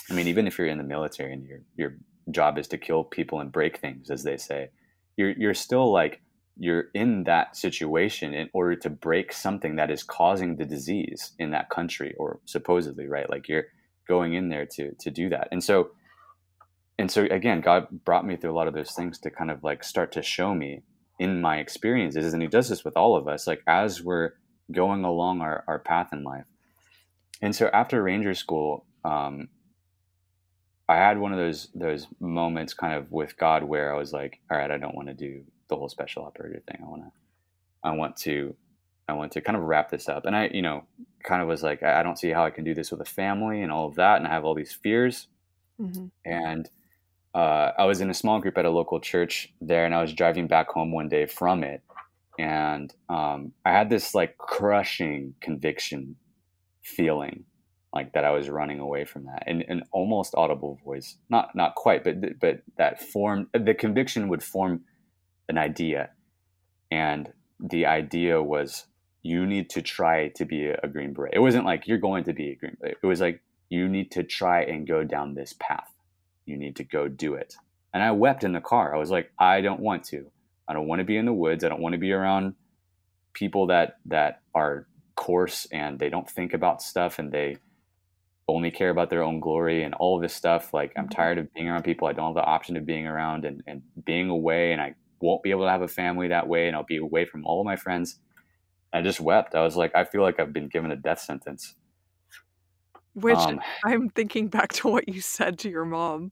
I mean, even if you're in the military and your your job is to kill people and break things, as they say, you're you're still like you're in that situation in order to break something that is causing the disease in that country or supposedly right like you're going in there to to do that and so and so again god brought me through a lot of those things to kind of like start to show me in my experiences and he does this with all of us like as we're going along our, our path in life and so after ranger school um, I had one of those those moments kind of with God where I was like, all right, I don't want to do the whole special operator thing. I want to, I want to, I want to kind of wrap this up. And I, you know, kind of was like, I don't see how I can do this with a family and all of that. And I have all these fears. Mhm. And uh, I was in a small group at a local church there, and I was driving back home one day from it, and um, I had this like crushing conviction feeling like that I was running away from that, and an almost audible voice, not not quite, but but that formed the conviction would form an idea, and the idea was you need to try to be a green beret. It wasn't like you're going to be a green beret. It was like you need to try and go down this path. You need to go do it. And I wept in the car. I was like, I don't want to. I don't want to be in the woods. I don't want to be around people that that are coarse and they don't think about stuff and they only care about their own glory and all of this stuff. Like I'm mm-hmm. tired of being around people I don't have the option of being around and, and being away and I won't be able to have a family that way and I'll be away from all of my friends. I just wept. I was like, I feel like I've been given a death sentence. Which Um, I'm thinking back to what you said to your mom.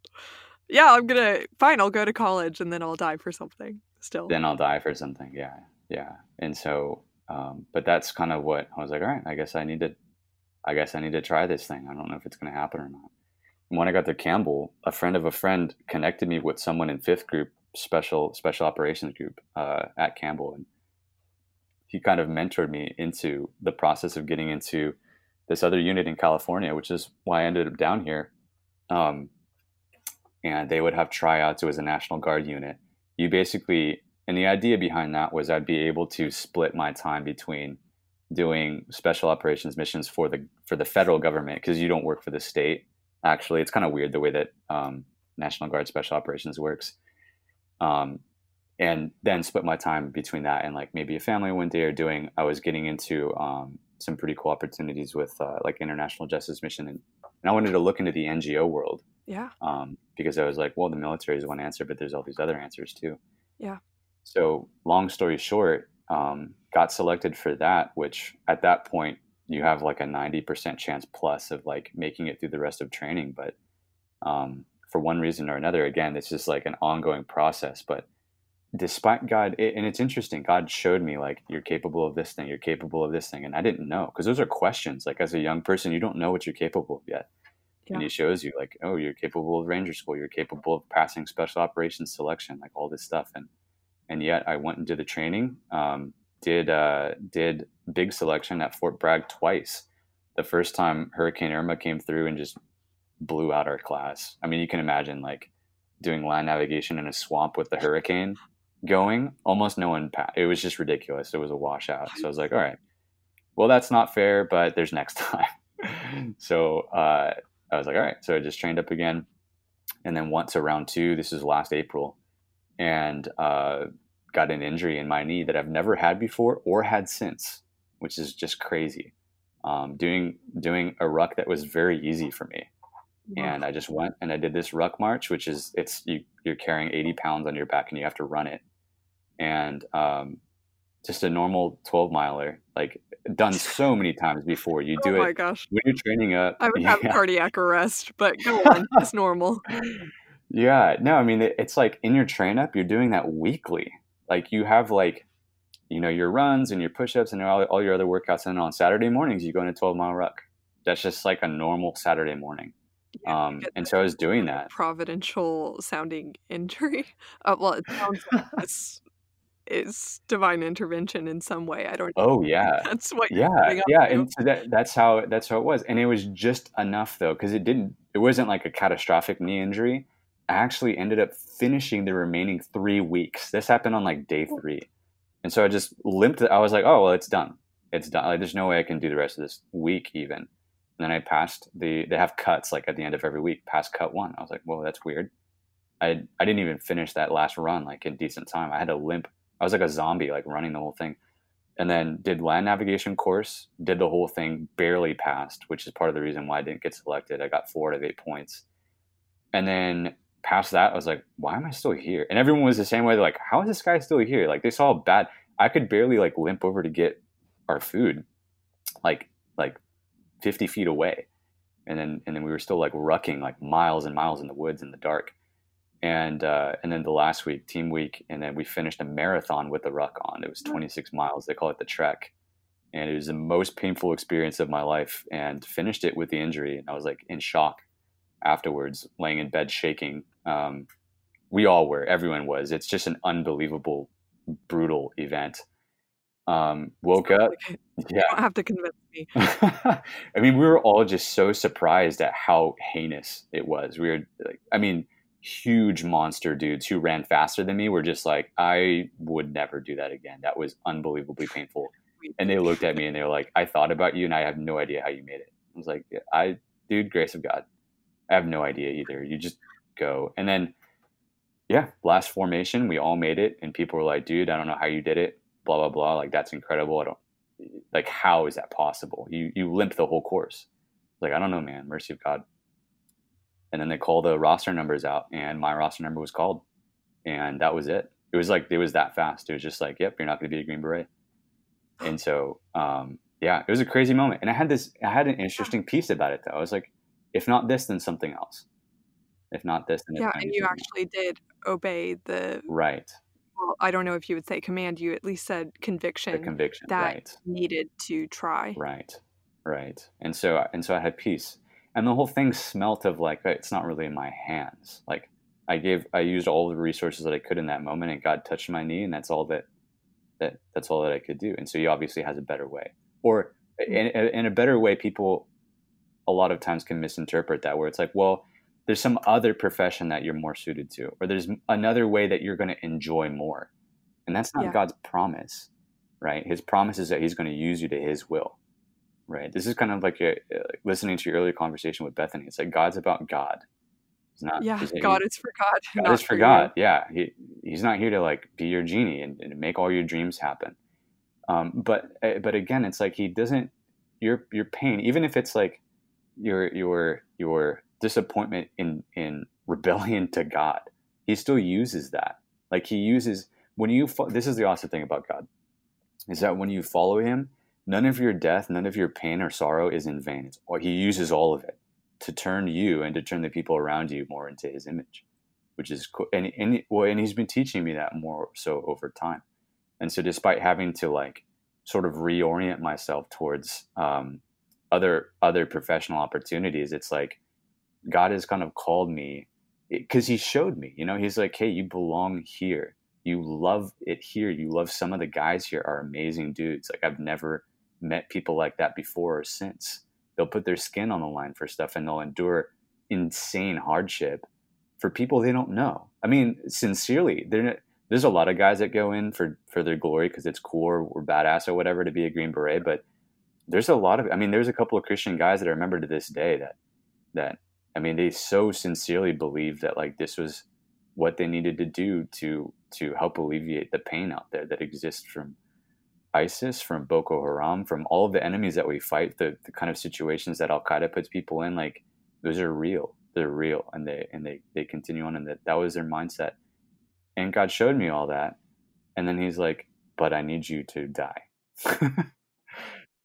Yeah, I'm gonna fine, I'll go to college and then I'll die for something still. then I'll die for something. Yeah, yeah. And so, um, but that's kind of what I was like. All right, I guess I need to, I guess I need to try this thing. I don't know if it's going to happen or not. And when I got to Campbell, a friend of a friend connected me with someone in fifth group, special special operations group uh, at Campbell, and he kind of mentored me into the process of getting into this other unit in California, which is why I ended up down here. Um, and they would have tryouts. It was a National Guard unit. You basically, and the idea behind that was I'd be able to split my time between doing special operations missions for the for the federal government because you don't work for the state. Actually, it's kind of weird the way that um, National Guard special operations works. Um, and then split my time between that and like maybe a family one day or doing. I was getting into um, some pretty cool opportunities with uh, like international justice mission, and, and I wanted to look into the NGO world Yeah. um, because I was like, well, the military is one answer, but there's all these other answers too. Yeah. So, long story short, um, got selected for that, which at that point you have like a 90% chance plus of like making it through the rest of training. But um, for one reason or another, again, it's just like an ongoing process. But despite God, it, and it's interesting, God showed me like, you're capable of this thing, you're capable of this thing. And I didn't know because those are questions. Like, as a young person, you don't know what you're capable of yet. Yeah. And He shows you, like, oh, you're capable of Ranger School, you're capable of passing special operations selection, like all this stuff. And, and yet I went and did the training, um, did, uh, did big selection at Fort Bragg twice. The first time Hurricane Irma came through and just blew out our class. I mean, you can imagine, like, doing land navigation in a swamp with the hurricane going, almost no one passed. It was just ridiculous. It was a washout. So I was like, all right, well, that's not fair, but there's next <laughs> time. so uh, I was like, all right. So I just trained up again. And then once around two, this is last April, and uh, got an injury in my knee that I've never had before or had since, which is just crazy. Um, doing doing a ruck that was very easy for me and I just went and I did this ruck march, which is it's you, you're carrying 80 pounds on your back and you have to run it, and um, just a normal 12 miler, like done <laughs> so many times before. You do oh it. my gosh! When you're training up, I would yeah. have cardiac arrest, but go <laughs> on, it's normal. Yeah, no, I mean it's like in your train up, you're doing that weekly. Like you have like, you know, your runs and your push-ups and all, all your other workouts, and on Saturday mornings you go in a 12 mile ruck. That's just like a normal Saturday morning. Yeah, um, and so I was doing that. Providential sounding <laughs> injury. Uh, well, it sounds like <laughs> this is divine intervention in some way. I don't. know. Oh yeah, that's what. Yeah, yeah, and so that, that's how that's how it was, and it was just enough though, because it didn't. It wasn't like a catastrophic knee injury. I actually ended up finishing the remaining three weeks. This happened on like day oh. three, and so I just limped. I was like, oh well, it's done. It's done. Like, there's no way I can do the rest of this week even. And then I passed the, they have cuts like at the end of every week, past cut one. I was like, whoa, that's weird. I, I didn't even finish that last run like in decent time. I had to limp. I was like a zombie, like running the whole thing. And then did land navigation course, did the whole thing, barely passed, which is part of the reason why I didn't get selected. I got four out of eight points. And then past that, I was like, why am I still here? And everyone was the same way. They're like, how is this guy still here? Like they saw bad. I could barely like limp over to get our food. Like, like 50 feet away. And then, and then we were still like rucking like miles and miles in the woods in the dark. And, uh, and then the last week, team week, and then we finished a marathon with the ruck on. It was 26 miles. They call it the trek. And it was the most painful experience of my life and finished it with the injury. And I was like in shock afterwards, laying in bed shaking. Um, we all were, everyone was. It's just an unbelievable, brutal event um, woke up. <laughs> yeah. You don't have to convince me. <laughs> I mean, we were all just so surprised at how heinous it was. We were like, I mean, huge monster dudes who ran faster than me were just like, I would never do that again. That was unbelievably painful. <laughs> And they looked at me and they were like, I thought about you and I have no idea how you made it. I was like, I, dude, grace of God. I have no idea either. You just go. And then, yeah, last formation, we all made it. And people were like, dude, I don't know how you did it blah blah blah like that's incredible. I don't like how is that possible? You you limp the whole course. Like i don't know man. Mercy of god. And then they call the roster numbers out and my roster number was called. And that was it. It was like it was that fast. It was just like yep you're not going to be a green beret. And so um, yeah it was a crazy moment. And i had this i had an interesting piece about it though. I was like if not this then something else. If not this then yeah and you actually did obey the right well, I don't know if you would say command. You at least said conviction. The conviction that right. needed to try. Right, right. And so, and so I had peace, and the whole thing smelt of like it's not really in my hands. Like I gave, I used all the resources that I could in that moment, and God touched my knee, and that's all that that that's all that I could do. And so He obviously has a better way, or mm. in, in a better way, people a lot of times can misinterpret that, where it's like, well there's some other profession that you're more suited to, or there's another way that you're going to enjoy more. And that's not yeah. God's promise, right? His promise is that He's going to use you to His will, right? This is kind of like a, listening to your earlier conversation with Bethany. It's like God's about God. He's not. Yeah, he's, God he, is for God. <laughs> God is for, for God. You. Yeah, he, He's not here to like be your genie and, and make all your dreams happen. Um, but eh, but again, it's like He doesn't. Your your pain, even if it's like your your your disappointment in in <laughs> rebellion to God. He still uses that. Like he uses when you fo- this is the awesome thing about God is that when you follow him, none of your death, none of your pain or sorrow is in vain. It's, he uses all of it to turn you and to turn the people around you more into his image. which is cool. And and well, and he's been teaching me that more so over time. And so, despite having to like sort of reorient myself towards um, other other professional opportunities, it's like God has kind of called me eh, because He showed me. You know, He's like, "Hey, you belong here. You love it here. You love some of the guys here are amazing dudes. Like I've never met people like that before or since. They'll put their skin on the line for stuff and they'll endure insane hardship for people they don't know. I mean, sincerely, there's a lot of guys that go in for for their glory because it's cool or, or badass or whatever to be a Green Beret, but there's a lot of I mean, there's a couple of Christian guys that I remember to this day that that I mean, they so sincerely believe that like this was what they needed to do to to help alleviate the pain out there that exists from ISIS, from Boko Haram, from all of the enemies that we fight, the, the kind of situations that Al Qaeda puts people in, like those are real. They're real, and they and they they continue on, and that that was their mindset. And God showed me all that, and then He's like, "But I need you to die <laughs>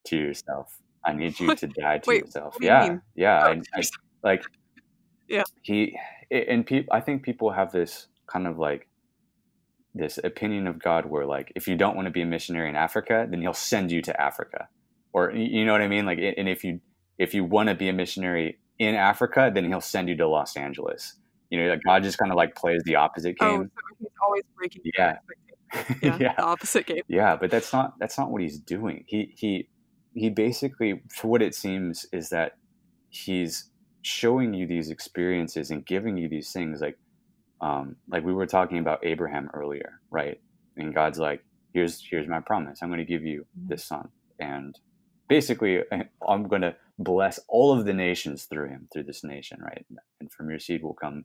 to yourself. I need you to die to Wait, yourself." what do you yeah, yeah. Oh, I, I, like, Yeah. He and people. I think people have this kind of like this opinion of God where like if you don't want to be a missionary in Africa, then he'll send you to Africa. Or you know what I mean? Like and if you if you want to be a missionary in Africa, then he'll send you to Los Angeles. You know, like God just kind of like plays the opposite Oh, game. so he's always breaking Yeah. <laughs> Yeah, yeah. the opposite game. Yeah, but that's not that's not what he's doing. He he he basically for what it seems is that he's showing you these experiences and giving you these things like um like we were talking about Abraham earlier, right? And God's like, here's here's my promise. I'm going to give you this son and basically <laughs> I'm going to bless all of the nations through him, through this nation, right? And from your seed will come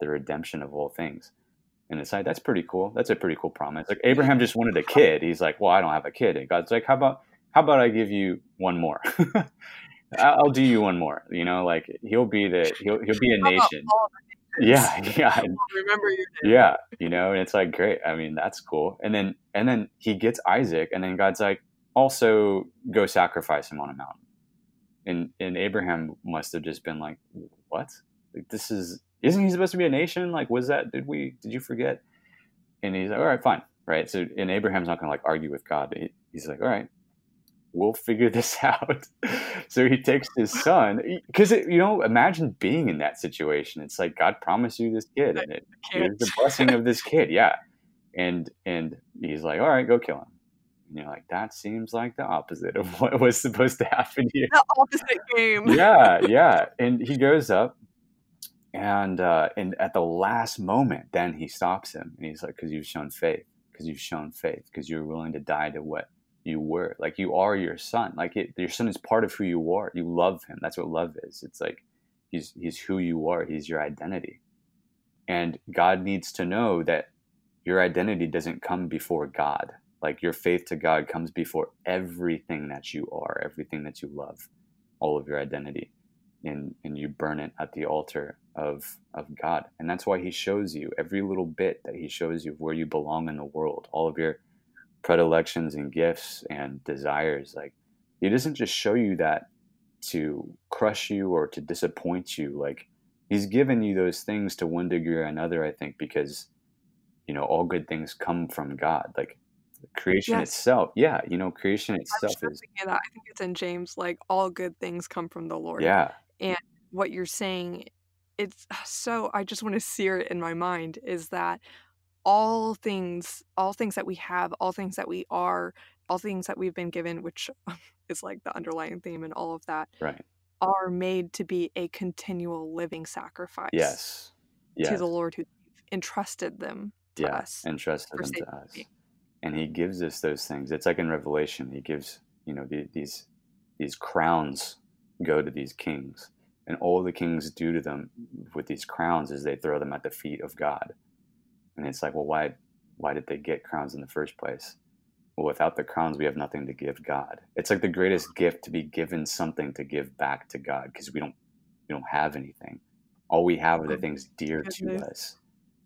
the redemption of all things. And it's like that's pretty cool. That's a pretty cool promise. Like Abraham just wanted a kid. He's like, well, I don't have a kid. And God's like, how about how about I give you one more? <laughs> I'll do you one more. You know, like he'll be the he'll he'll be a nation. all the nations? Yeah, <laughs> yeah, Remember your name. yeah. You know, and it's like great. I mean, that's cool. And then and then he gets Isaac, and then God's like, also go sacrifice him on a mountain. And and Abraham must have just been like, what? Like this is isn't he supposed to be a nation? Like, was that did we did you forget? And he's like, all right, fine, right. So and Abraham's not gonna like argue with God. He- he's like, all right, we'll figure <laughs> this out. so he takes his son because you know, imagine being in that situation. It's like God promised you this kid, and it, <laughs> here's the <laughs> blessing of this kid. Yeah, and and he's like, all right, go kill him. And you're like, that seems like the opposite of what was supposed to happen here The opposite game. yeah, yeah. And he goes up, and uh, and at the last moment, then he stops him, and he's like, "Because you've shown faith, because you've shown faith, because you're willing to die to what you were. Like you are your son. Like it, your son is part of who you are. You love him. That's what love is. It's like he's he's who you are. He's your identity, and God needs to know that your identity doesn't come before God. Like your faith to God comes before everything that you are, everything that you love, all of your identity. And, and you burn it at the altar of, of God. And that's why He shows you every little bit that He shows you of where you belong in the world, all of your predilections and gifts and desires. Like, He doesn't just show you that to crush you or to disappoint you. Like, He's given you those things to one degree or another, I think, because, you know, all good things come from God. Like, creation Yes. itself yeah you know creation itself is that. I think it's in James, like all good things come from the Lord. yeah And What you're saying, it's uh, so I just want to sear it in my mind is that all things, all things that we have, all things that we are, all things that we've been given, which <laughs> is like the underlying theme and all of that, right. are made to be a continual living sacrifice yes. to the Lord who entrusted them to yeah us. and trusted for them to us. me. and he gives us those things. It's like in revelation he gives you know the, these these crowns go to these kings. And all the kings do to them with these crowns is they throw them at the feet of god and it's like well why why did they get crowns in the first place well without the crowns we have nothing to give god it's like the greatest gift to be given something to give back to god because we don't we don't have anything all we have are the Oh, things dear to us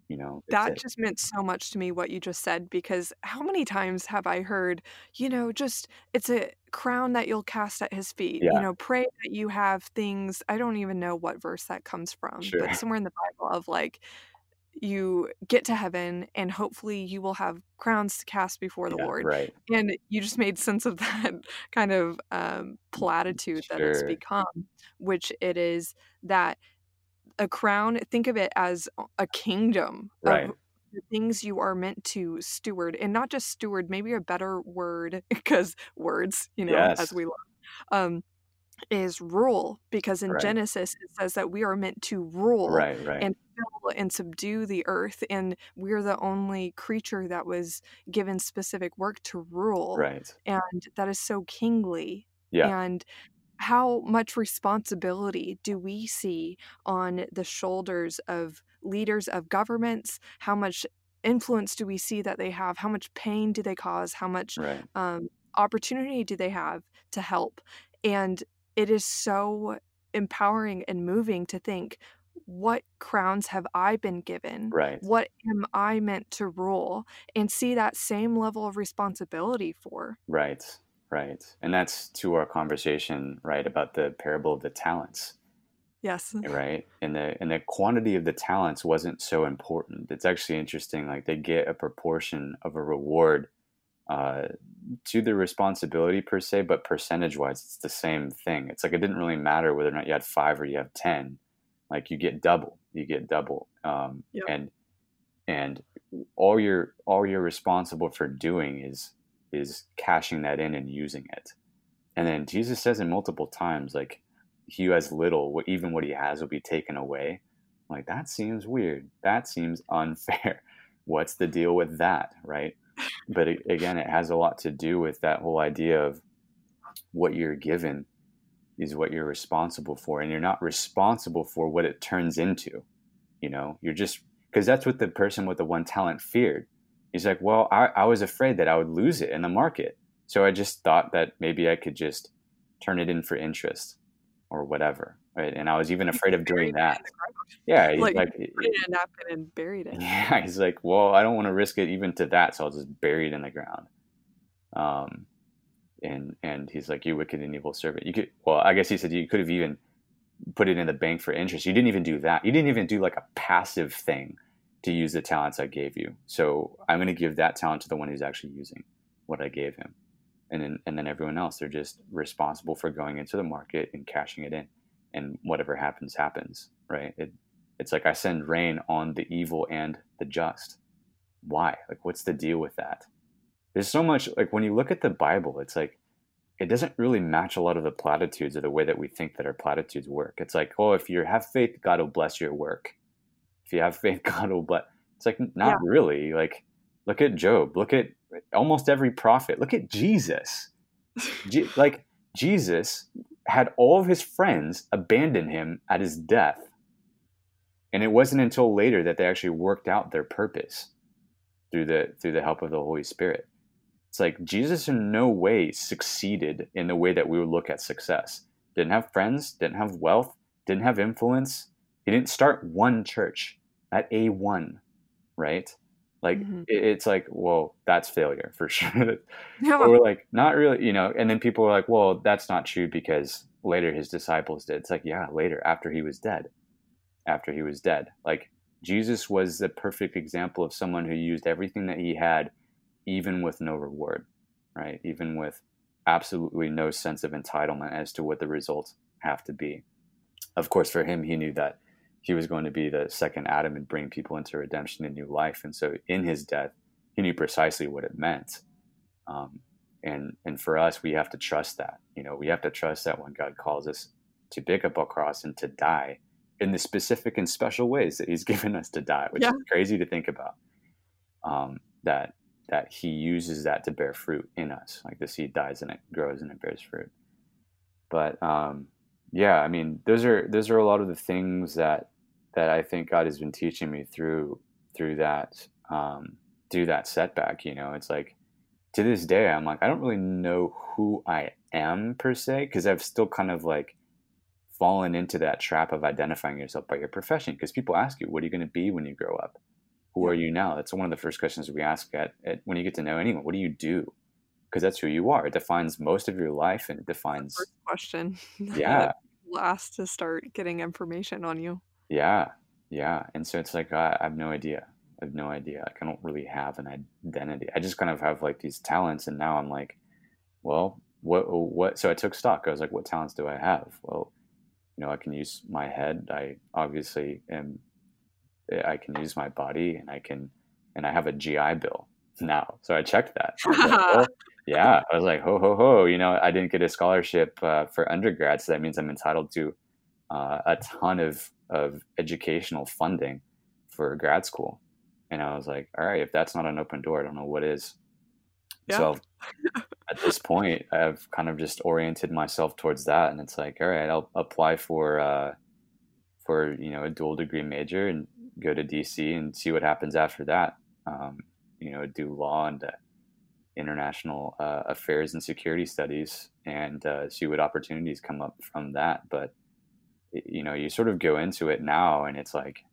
you know That it. just meant so much to me what you just said because how many times have I heard, you know, just it's a crown that you'll cast at his feet. Yeah. You know, pray that you have things. I don't even know what verse that comes from, Sure. but somewhere in the Bible of like you get to heaven and hopefully you will have crowns to cast before the Yeah, Lord. right. And you just made sense of that <laughs> kind of um, platitude that it's become, which it is that a crown, think of it as a kingdom Right. of the things you are meant to steward and not just steward, maybe a better word <laughs> because words, you know, as we love, um, is rule because in Right. Genesis it says that we are meant to rule Right, right. and fill and subdue the earth and we're the only creature that was given specific work to rule Right. and that is so kingly Yeah. and how much responsibility do we see on the shoulders of leaders of governments how much influence do we see that they have how much pain do they cause how much um, opportunity do they have to help and it is so empowering and moving to think what crowns have i been given Right. what am i meant to rule and see that same level of responsibility for Right. Right. And that's to our conversation, right, about the parable of the talents, yes eh, right? And the and the quantity of the talents wasn't so important. It's actually interesting. Like they get a proportion of a reward uh, to the responsibility per se, but percentage wise, it's the same thing. It's like it didn't really matter whether or not you had five or you have ten. Like you get double. You get double. Um, Yep. And and all you're all you're responsible for doing is is cashing that in and using it. And then Jesus says it multiple times, like he who has little, what even what he has will be taken away. Like that seems weird. That seems unfair. <laughs> What's the deal with that, right? But it, again, it has a lot to do with that whole idea of what you're given is what you're responsible for, and you're not responsible for what it turns into. You know, you're just because that's what the person with the one talent feared. He's like, well, I, I was afraid that I would lose it in the market. So I just thought that maybe I could just turn it in for interest or whatever. Right. And I was even afraid of doing that. Yeah. He's Like, like, put it in a napkin and buried it yeah. He's like, well, I don't want to risk it even to that. So I'll just bury it in the ground. Um, and, and he's like, you wicked and evil servant. You could, well, I guess he said you could have even put it in the bank for interest. You didn't even do that. You didn't even do like a passive thing to use the talents I gave you. So I'm going to give that talent to the one who's actually using what I gave him. And then, and then everyone else, they're just responsible for going into the market and cashing it in. And whatever happens, happens, right? It, it's like I send rain on the evil and the just. Why? Like, what's the deal with that? There's so much, like, when you look at the Bible, it's like, it doesn't really match a lot of the platitudes or the way that we think that our platitudes work. It's like, oh, if you have faith, God will bless your work. If you have faith, <laughs> God will bless. It's like, not Yeah. really. Like, look at Job. Look at almost every prophet. Look at Jesus. Je- <laughs> like, Jesus had all of his friends abandon him at his death. And it wasn't until later that they actually worked out their purpose through the through the help of the Holy Spirit. It's like Jesus in no way succeeded in the way that we would look at success. Didn't have friends, didn't have wealth, didn't have influence. He didn't start one church at A one, right? Like Mhm. it- it's like, well, that's failure for <laughs> sure. Yeah. or like not really, you know. And then people are like, well, that's not true because later his disciples did. It's like, yeah, later after he was dead, after he was dead, like Jesus was the perfect example of someone who used everything that he had even with no reward, right? Even with absolutely no sense of entitlement as to what the results have to be. Of course, for him, he knew that he was going to be the second Adam and bring people into redemption and new life. And so in his death, he knew precisely what it meant. Um, and, and for us, we have to trust that. You know, we have to trust that when God calls us to pick up our cross and to die in the specific and special ways that he's <laughs> given us to die, which Yeah. is crazy to think about. Um, that that he uses that to bear fruit in us. Like the seed dies and it grows and it bears fruit. But um, yeah, I mean, those are those are a lot of the things that that I think God has been teaching me through through that um, through that setback. You know, it's like to this day, I'm like, I don't really know who I am per se because I've still kind of like fallen into that trap of identifying yourself by your profession. Because people ask you, what are you going to be when you grow up? Who are you now? That's one of the first questions we ask at, at when you get to know anyone. What do you do? Because that's who you are. It defines most of your life, and it defines, First question. <laughs> yeah, Last to start getting information on you. Yeah, yeah, and so it's like I, I have no idea. I have no idea. Like I don't really have an identity. I just kind of have like these talents, and now I'm like, well, what what? So I took stock. I was like, what talents do I have? Well, you know, I can use my head. I obviously am. I can use my body, and I can, and I have a GI Bill <laughs> now. So I checked that. I like, oh, <laughs> yeah, I was like, ho ho ho. You know, I didn't get a scholarship uh, for undergrad, so that means I'm entitled to uh, a ton of of educational funding for grad school. And I was like, all right, if that's not an open door, I don't know what is. Yeah. So <laughs> at this point, I've kind of just oriented myself towards that, and it's like, all right, I'll apply for uh, for you know a dual degree major and go to DC and see what happens after that. Um, you know, do law and uh, international uh, affairs and security studies, and uh, see what opportunities come up from that. But you know, you sort of go into it now, and it's like,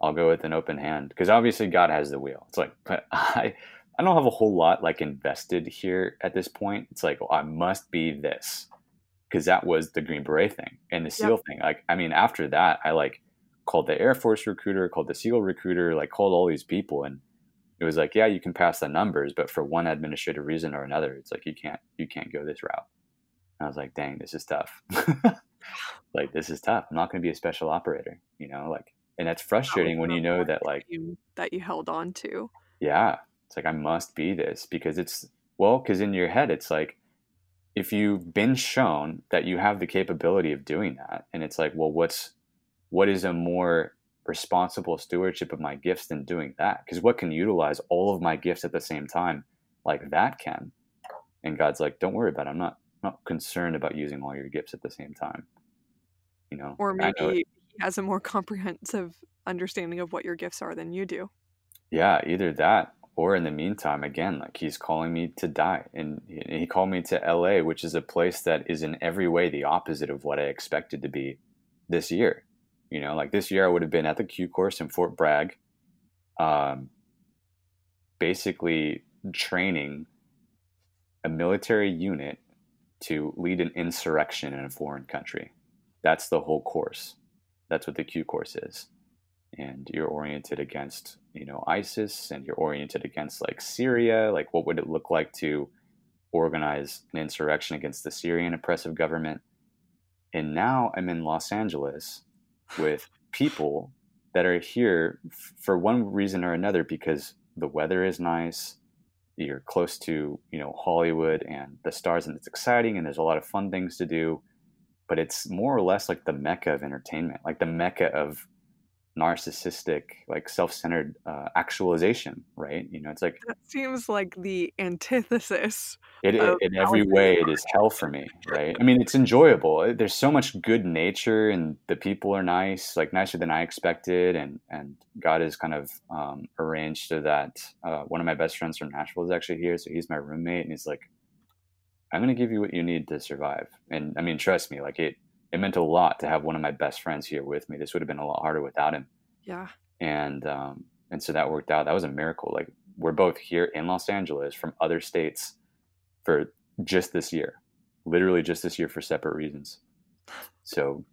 I'll go with an open hand because obviously God has the wheel. It's like, <laughs> but I, I don't have a whole lot like invested here at this point. It's like, well, I must be this because that was the Green Beret thing and the SEAL yep. thing. Like, I mean, after that, I like called the Air Force recruiter, called the SEAL recruiter, like called all these people, and it was like, yeah, you can pass the numbers, but for one administrative reason or another, it's like you can't, you can't go this route. And I was like, dang, this is tough. <laughs> like, this is tough. I'm not going to be a special operator, you know, like and that's frustrating that when you know that like you, that you held on to. Yeah it's like i must be this because it's well because in your head it's like if you've been shown that you have the capability of doing that and it's like well what's what is a more responsible stewardship of my gifts than doing that? Because what can utilize all of my gifts at the same time like that can? And god's like don't worry about it i'm not I'm not concerned about using all your gifts at the same time you know or maybe he has a more <laughs> comprehensive understanding of what your gifts are than you do. Yeah, either that or in the meantime, again, like he's calling me to die. And he called me to LA, which is a place that is in every way the opposite of what I expected to be this year. You know, like this year I would have been at the Q course in Fort Bragg, um, basically training a military unit to lead an insurrection in a foreign country. That's the whole course. That's what the Q course is. And you're oriented against, you know, ISIS and you're oriented against like Syria. Like, what would it look like to organize an insurrection against the Syrian oppressive government? And now I'm in Los Angeles with people that are here for one reason or another because the weather is nice you're close to you know hollywood and the stars and it's exciting and there's a lot of fun things to do but it's more or less like the mecca of entertainment, like the mecca of narcissistic, like self-centered uh, actualization, right? You know, it's like that seems like the antithesis. It, it in every way, it is hell for me, right? I mean, it's enjoyable. There's so much good nature, and the people are nice, like nicer than I expected, and and God is kind of um, arranged so that uh, one of my best friends from Nashville is actually here, so he's my roommate, and he's like I'm going to give you what you need to survive. And I mean, trust me, like it, it meant a lot to have one of my best friends here with me. This would have been a lot harder without him. Yeah. And, um, and so that worked out. That was a miracle. Like we're both here in Los Angeles from other states for just this year, literally just this year for separate reasons. So,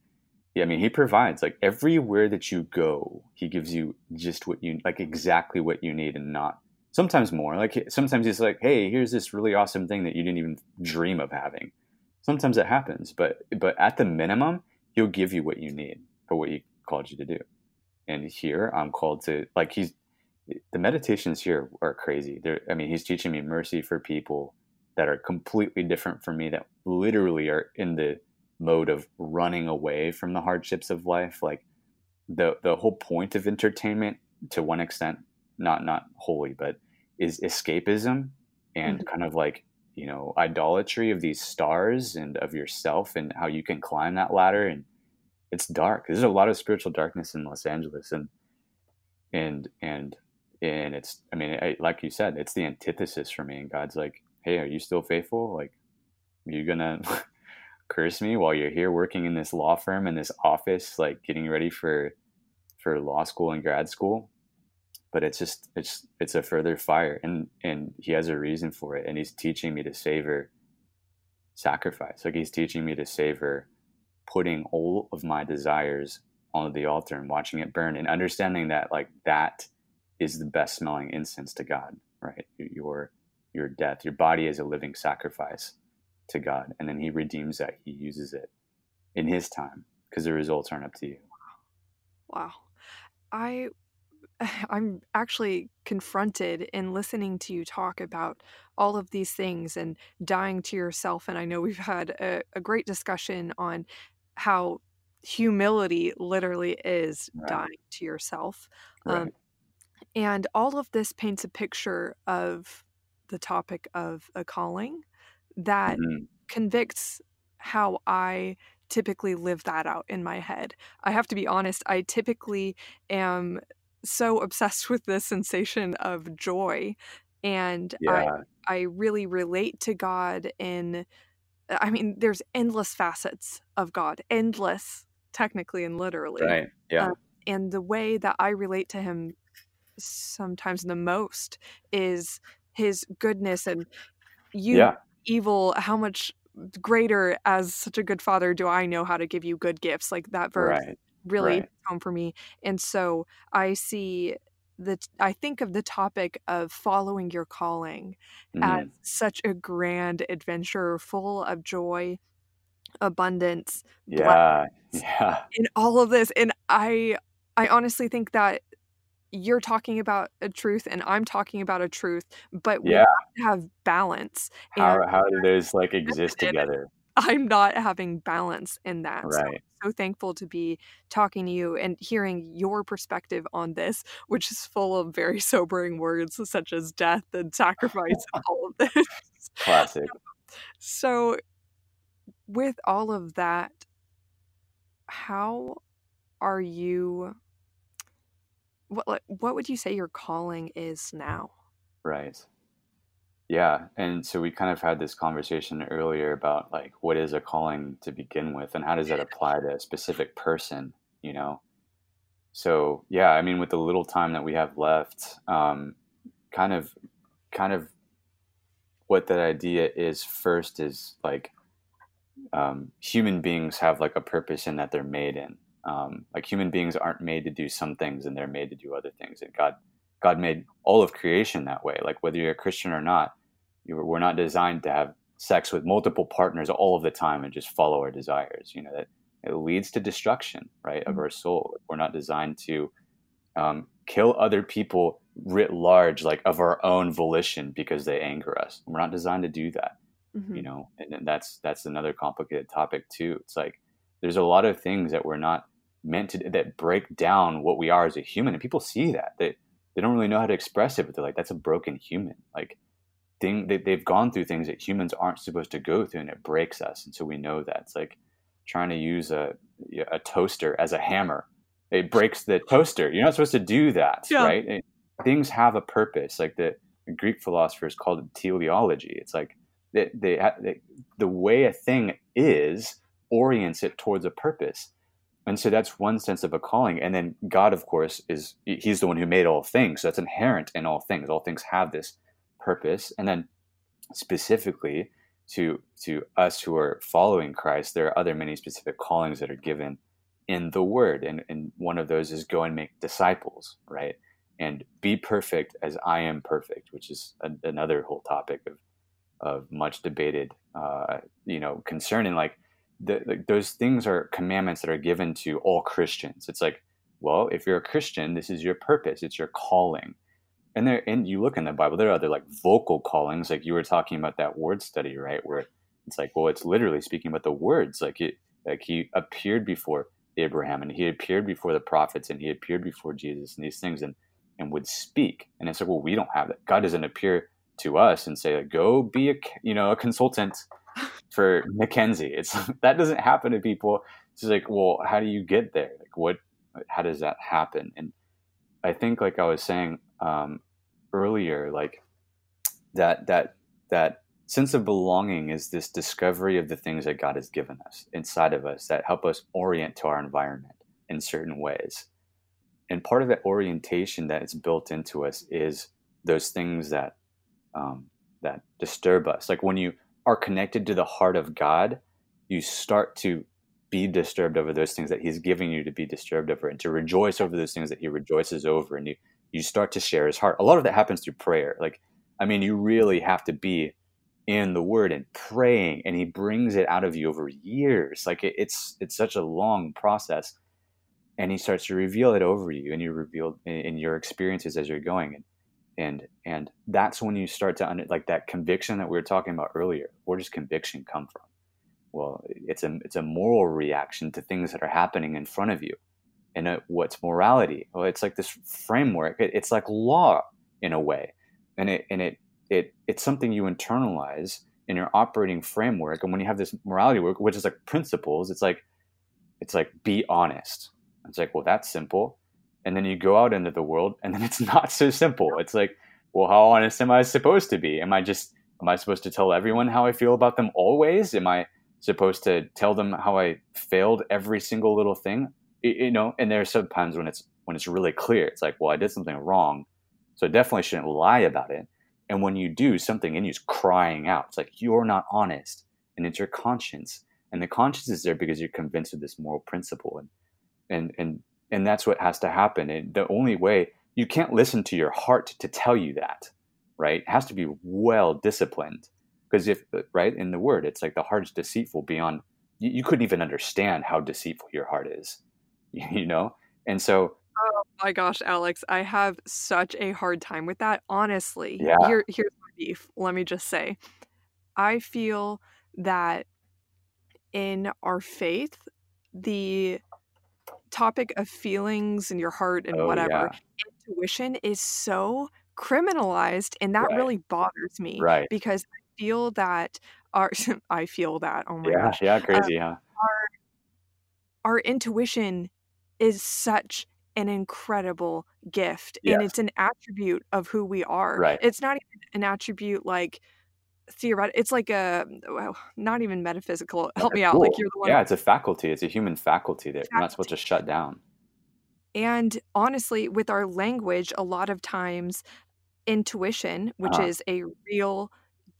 yeah, I mean, he provides like everywhere that you go, he gives you just what you like, exactly what you need, and not sometimes more. Like sometimes it's like, hey, here's this really awesome thing that you didn't even dream of having. Sometimes it happens, but but at the minimum, he'll give you what you need for what he called you to do. And here I'm called to like he's the meditations here are crazy. They're, I mean, he's teaching me mercy for people that are completely different from me that literally are in the mode of running away from the hardships of life. Like the the whole point of entertainment to one extent not not wholly, but is escapism and mm-hmm. kind of like you know idolatry of these stars and of yourself and how you can climb that ladder. And it's dark. There's a lot of spiritual darkness in los angeles. And and and and it's i mean I, like you said it's the antithesis for me. And god's like hey are you still faithful? Like are you gonna <laughs> curse me while you're here working in this law firm in this office like getting ready for for law school and grad school but it's just it's it's a further fire and and he has a reason for it and he's teaching me to savor sacrifice like he's teaching me to savor putting all of my desires on the altar and watching it burn and understanding that like that is the best smelling incense to God, right? Your your death, your body is a living sacrifice to God, and then He redeems that. He uses it in His time because the results aren't up to you. Wow, I <sighs> I'm actually confronted in listening to you talk about all of these things and dying to yourself. And I know we've had a, a great discussion on how humility literally is Right. dying to yourself. Right. Um, and all of this paints a picture of the topic of a calling that Mhm. convicts how I typically live that out in my head. I have to be honest, I typically am so obsessed with the sensation of joy and I, I really relate to God in I mean there's endless facets of God, endless technically and literally. Right. Yeah. Um, and the way that I relate to him sometimes the most is his goodness and you yeah. evil how much greater as such a good father do I know how to give you good gifts like that verse Right. Really Right. home for me and so I see that I think of the topic of following your calling as Mhm. such a grand adventure full of joy abundance Yeah. <laughs> Yeah. in all of this and I I honestly think that you're talking about a truth and I'm talking about a truth but we Yeah. have to have balance and How how do those like exist <laughs> together? I'm not having balance in that. Right. I'm so thankful to be talking to you and hearing your perspective on this, which is full of very <laughs> sobering words such as death and sacrifice and <laughs> all of this. Classic. <laughs> So, with all of that, how are you? What what would you say your calling is now? Right. Yeah. And so we kind of had this conversation earlier about like what is a calling to begin with and how does that apply to a specific person, you know? So yeah, I mean with the little time that we have left, um, kind of kind of what that idea is first is like um, human beings have like a purpose in that they're made in. Um, like human beings aren't made to do some things and they're made to do other things. And God, God made all of creation that way. Like whether you're a Christian or not, we're not designed to have sex with multiple partners all of the time and just follow our desires. You know that it leads to destruction, right, of our soul. We're not designed to um, kill other people writ large, like of our own volition because they anger us. We're not designed to do that Mhm. you know and then that's that's another complicated topic too it's like there's a lot of things that we're not meant to that break down what we are as a human and people see that they they don't really know how to express it but they're like that's a broken human like thing they, they've gone through things that humans aren't supposed to go through and it breaks us. And so we know that it's like trying to use a a toaster as a hammer. It breaks the toaster. You're not supposed to do that Yeah. right? It- things have a purpose. Like the, greek philosophers called it teleology. It's like they, they, they the way a thing is orients it towards a purpose. And so that's one sense of a calling. And then god of course is he's the one who made all things. So that's inherent in all things. All things have this purpose and then specifically to to us who are following christ there are other many specific callings that are given in the word and, and one of those is go and make disciples right and be perfect as i am perfect which is a, another whole topic of of much debated, uh, you know, concern. And like, the, like those things are commandments that are given to all Christians. It's like, well, if you're a Christian, this is your purpose. It's your calling. And there, and you look in the Bible, there are other like vocal callings, like you were talking about that word study, right? Where it's like, well, it's literally speaking about the words. Like it, like he appeared before Abraham, and he appeared before the prophets, and he appeared before Jesus, and these things, and and would speak. And it's like, well, we don't have that. God doesn't appear to us and say, like, go be a you know a consultant for <laughs> McKinsey. It's that doesn't happen to people. It's just like, well, how do you get there? Like, what? How does that happen? And I think, like I was saying um, earlier, like that that that sense of belonging is this discovery of the things that God has given us inside of us that help us orient to our environment in certain ways. And part of that orientation that is built into us is those things that um, that disturb us. Like when you are connected to the heart of God, you start to be disturbed over those things that he's giving you to be disturbed over and to rejoice over those things that he rejoices over and you you start to share his heart. A lot of that happens through prayer. Like i mean you really have to be in the word and praying and he brings it out of you over years. Like it, it's it's such a long process and he starts to reveal it over you and you reveal in, in your experiences as you're going and and and that's when you start to under, like that conviction that we were talking about earlier. Where does conviction come from well it's a it's a moral reaction to things that are happening in front of you. And uh, what's morality? Well it's like this framework. It, it's like law in a way. And it and it it it's something you internalize in your operating framework. And when you have this morality work which is like principles it's like it's like be honest. It's like well that's simple. And then you go out into the world and <laughs> then it's not so simple. It's like well how honest am i supposed to be? Am i just am i supposed to tell everyone how i feel about them always? Am i supposed to tell them how i failed every single little thing you know and there's sometimes when it's when it's really clear it's like well i did something wrong so I definitely shouldn't lie about it. And when you do something in you is crying out. It's like you're not honest and it's your conscience. And the conscience is there because you're convinced of this moral principle and and and and that's what has to happen. And the only way you can't listen to your heart to tell you that right? It has to be well disciplined because if uh, right in the word it's like the heart is deceitful beyond you, you couldn't even understand how deceitful your heart is <laughs> you know and so oh my gosh alex i have such a hard time with that honestly yeah. Here, here's my beef let me just say i feel that in our faith the topic of feelings and your heart and oh, whatever, yeah. intuition is so criminalized and that right. really bothers me right because feel that our <laughs> I feel that oh my yeah gosh yeah um, crazy huh our our intuition is such an incredible gift and it's an attribute of who we are right it's not even an attribute like theoretical it's like a well, not even metaphysical help okay, me out cool. like you're the one yeah it's a faculty it's a human faculty that faculty. you're not supposed to shut down and honestly with our language a lot of times intuition which uh-huh. is a real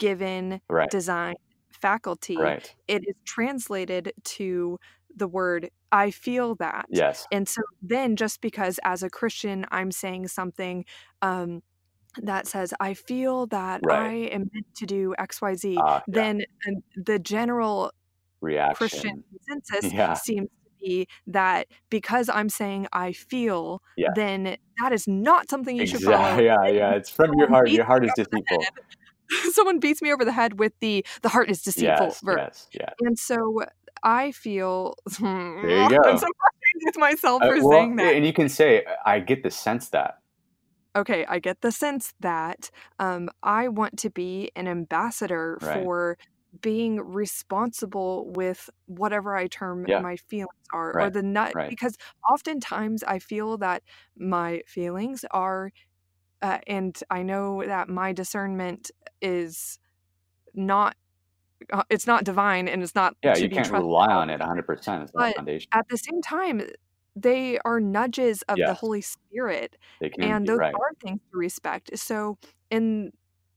given right. design faculty right. it is translated to the word I feel that. yes. And so then just because as a Christian I'm saying something um that says I feel that I am meant to do XYZ, uh, then uh, the general reaction. Christian <laughs> consensus yeah. seems to be that because I'm saying I feel, yeah then that is not something you should follow. yeah yeah it's from your heart. your heart is deceitful. <laughs> Someone beats me over the head with the the heart is deceitful yes verse. yes yeah. And so I feel <laughs> there you I'm so frustrated <laughs> with myself uh, for well saying that. and you can say i get the sense that. Okay, I get the sense that um, I want to be an ambassador right. for being responsible with whatever I term yeah. my feelings are, or the nut, right. because oftentimes I feel that my feelings are, uh, and I know that my discernment is not, uh, it's not divine and it's not yeah you can't trusted rely on it 100% it's not But foundation at the same time, they are nudges of the Holy Spirit, they can and those right are things to respect. So, in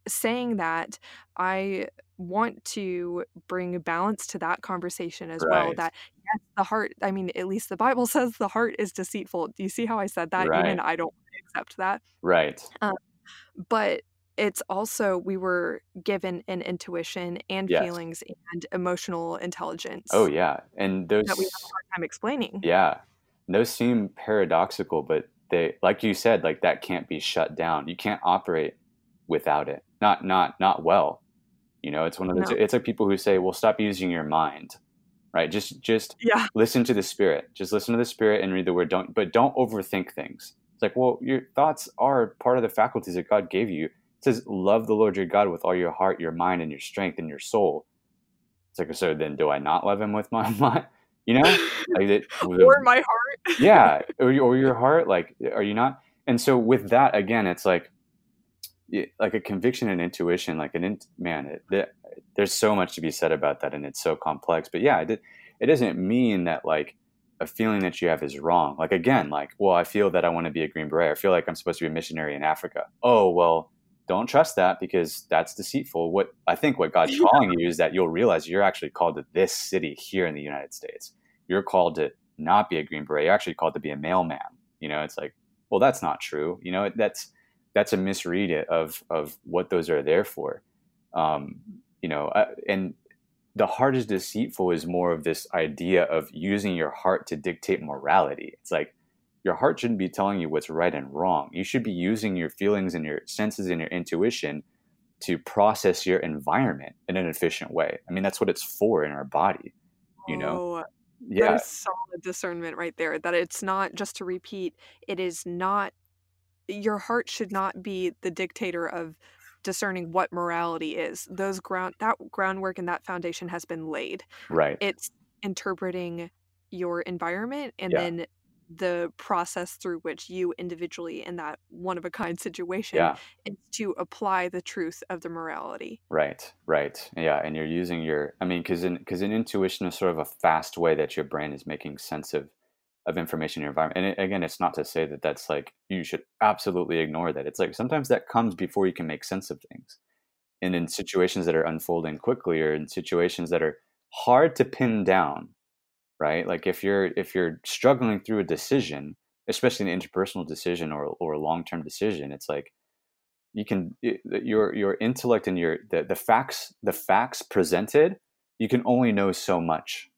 saying that, I want to bring balance to that conversation as well. That yes, the heart, I mean, at least the Bible <laughs> says the heart is deceitful. Do you see how I said that? Even I don't accept that. right Um, but it's also, we were given an intuition and yes feelings and emotional intelligence. oh yeah and those that we have a hard time explaining. yeah those seem paradoxical but they like you said like that can't be shut down you can't operate without it not not not well you know it's one of those No. it's like people who say well stop using your mind right just just Yeah. listen to the spirit just listen to the spirit and read the word don't but don't overthink things it's like well your thoughts are part of the faculties that god gave you it says love the lord your god with all your heart your mind and your strength and your soul. It's like so then do i not love him with my <laughs> mind? You know? Like it, <laughs> or my heart. <laughs> yeah or, your- or your heart like are you not? And so with that again it's like like a conviction and intuition like an in, man it, there- there's so much to be said about that and it's so complex but yeah it, it doesn't mean that like a feeling that you have is wrong. Like again like well i feel that i want to be a green beret. I feel like i'm supposed to be a missionary in africa. Oh well don't trust that because that's deceitful. What i think what god's calling you is that you'll realize you're actually called to this city here in the united states. You're called to not be a green beret. You're actually called to be a mailman. You know it's like well that's not true. You know that's that's a misread of of what those are there for. Um, you know uh, and the heart is deceitful is more of this idea of using your heart to dictate morality. It's like your heart shouldn't be telling you what's right and wrong you should be using your feelings and your senses and your intuition to process your environment in an efficient way i mean that's what it's for in our body you know Oh, yeah is solid discernment right there. That it's not just to repeat, it is not your heart should not be the dictator of discerning what morality is. Those ground that groundwork and that foundation has been laid. right It's interpreting your environment and yeah then the process through which you individually in that one of a kind situation yeah is to apply the truth of the morality. Right, right. Yeah, and you're using your I mean cuz in cuz in intuition is sort of a fast way that your brain is making sense of of information in your environment. And it, again, it's not to say that that's like you should absolutely ignore that. It's like sometimes that comes before you can make sense of things. And in situations that are unfolding quickly or in situations that are hard to pin down, right? Like if you're if you're struggling through a decision, especially an interpersonal decision or or a long-term decision, it's like you can your your intellect and your the, the facts the facts presented you can only know so much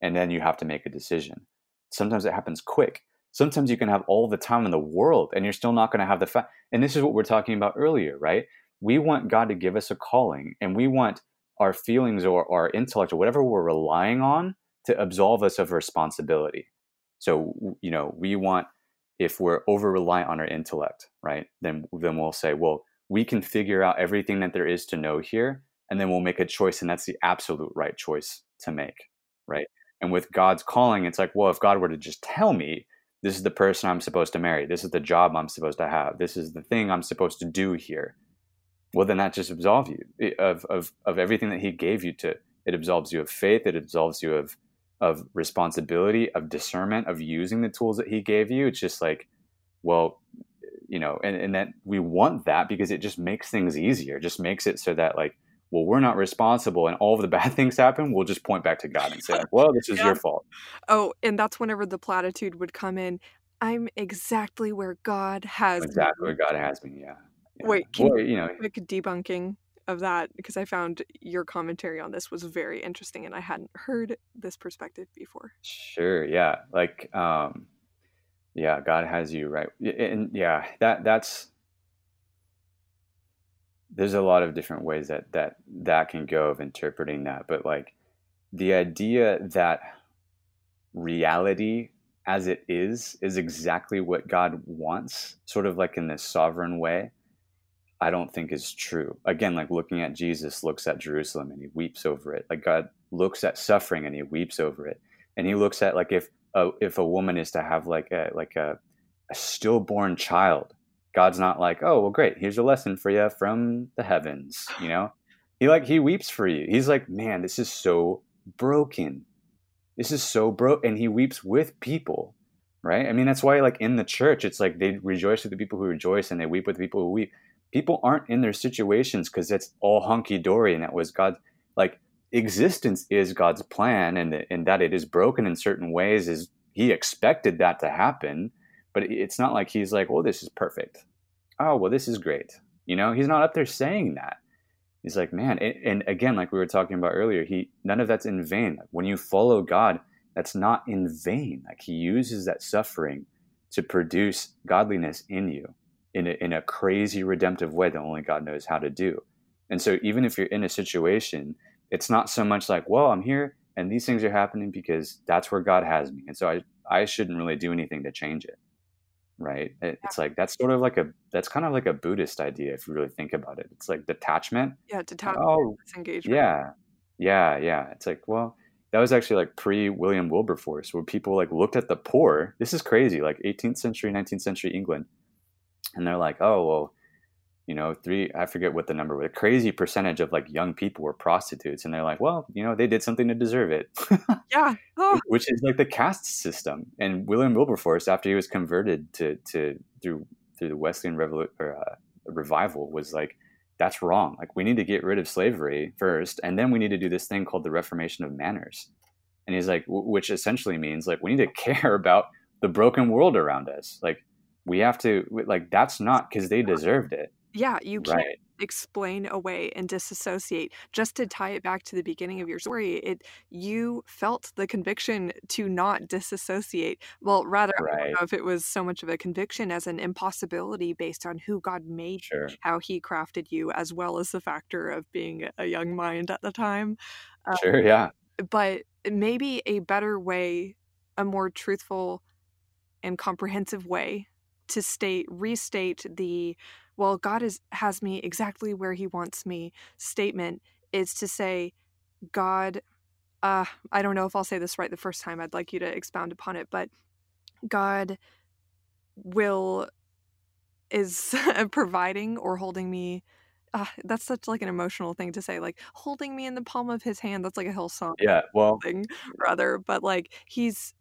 and then you have to make a decision. Sometimes it happens quick. Sometimes you can have all the time in the world and you're still not going to have the fact and this is what we're talking about earlier right? We want god to give us a calling and we want our feelings or our intellect or whatever we're relying on to absolve us of responsibility so you know we want if we're over reliant on our intellect, right? Then then we'll say, well, we can figure out everything that there is to know here, and then we'll make a choice, and that's the absolute right choice to make, right? And with God's calling, it's like, well, if God were to just tell me this is the person I'm supposed to marry, this is the job I'm supposed to have, this is the thing I'm supposed to do here, well, then that just absolves you eh, of of of everything that He gave you to. It absolves you of faith. It absolves you of of responsibility, of discernment, of using the tools that He gave you. It's just like, well, you know, and, and that we want that because it just makes things easier. It just makes it so that like, well, we're not responsible and all of the <laughs> bad things happen, we'll just point back to God and say, like, well, this is Yeah. your fault. Oh, and that's whenever the platitude would come in. I'm exactly where God has Exactly me. where God has me. Yeah. yeah. Wait, can Well, you know, quick debunking of that because I found your commentary on this was very interesting and I hadn't heard this perspective before. sure. Yeah. Like, um, yeah, God has you right. And yeah, that, that's, there's a lot of different ways that, that, that can go of interpreting that. But like the idea that reality as it is is exactly what God wants, sort of like in this sovereign way, I don't think is true. Again, like looking at Jesus looks at Jerusalem and he weeps over it. Like God looks at suffering and he weeps over it. And he looks at like if a, if a woman is to have like a like a, a stillborn child, God's not like, oh well, great, here's a lesson for you from the heavens. You know, he like he weeps for you. He's like, man, this is so broken this is so broke and he weeps with people right i mean that's why like in the church it's like they rejoice with the people who rejoice and they weep with the people who weep people aren't in their situations because it's all hunky-dory and that was god like existence is god's plan and, and that it is broken in certain ways is he expected that to happen but it's not like he's like well this is perfect. Oh well this is great. You know he's not up there saying that. He's like man and, and again like we were talking about earlier he none of that's in vain. When you follow god that's not in vain. Like he uses that suffering to produce godliness in you in a, in a crazy redemptive way that only god knows how to do. And so even if you're in a situation it's not so much like well i'm here and these things are happening because that's where god has me. And so i i shouldn't really do anything to change it right? It- it's like that's sort of like a that's kind of like a buddhist idea if you really think about it. It's like detachment. Yeah, detachment, oh disengagement. yeah yeah yeah. It's like well that was actually like pre william wilberforce where people like looked at the poor. This is crazy like 18th century 19th century england and they're like oh well you know three i forget what the number was a crazy percentage of like young people were prostitutes and they're like well you know they did something to deserve it <laughs> Yeah. Oh, which is like the caste system. And William Wilberforce, after he was converted to to through through the Wesleyan Revolu- or, uh, revival, was like, that's wrong. Like we need to get rid of slavery first, and then we need to do this thing called the Reformation of manners. And he's like, which essentially means like we need to <laughs> care about the broken world around us. Like we have to, like that's not because they deserved it. Yeah, you can't right. explain away and disassociate. Just to tie it back to the beginning of your story, it you felt the conviction to not disassociate. Well, rather, right. I don't know if it was so much of a conviction as an impossibility based on who God made, sure. how He crafted you, as well as the factor of being a young mind at the time. Um, sure, yeah. But maybe a better way, a more truthful and comprehensive way to state restate the well, God is has me exactly where he wants me statement is to say, God, uh, I don't know if I'll say this right the first time. I'd like you to expound upon it, but God will is <laughs> providing or holding me uh, that's such like an emotional thing to say like holding me in the palm of his hand that's like a Hillsong yeah well thing rather but like he's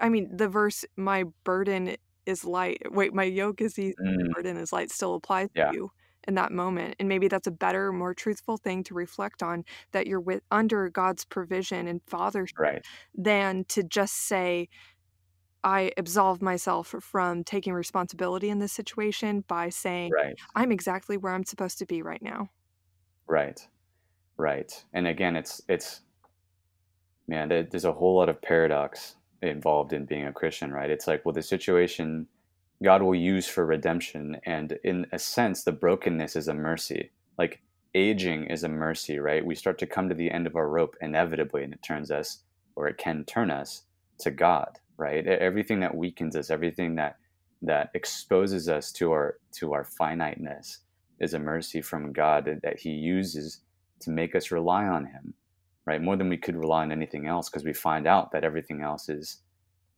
i mean the verse my burden is light. Wait, my yoke is easy, mm. burden is light still applies yeah. to you in that moment. And maybe that's a better, more truthful thing to reflect on that you're with under God's provision and fathership right. than to just say, I absolve myself from taking responsibility in this situation by saying, right. I'm exactly where I'm supposed to be right now. Right. Right. And again, it's, it's, man, there's a whole lot of paradox involved in being a Christian, right? It's like, well, the situation God will use for redemption. And in a sense, the brokenness is a mercy. Like aging is a mercy, right? We start to come to the end of our rope inevitably, and it turns us, or it can turn us to God, right? Everything that weakens us, everything that that exposes us to our to our finiteness is a mercy from God that He uses to make us rely on Him right? More than we could rely on anything else because we find out that everything else is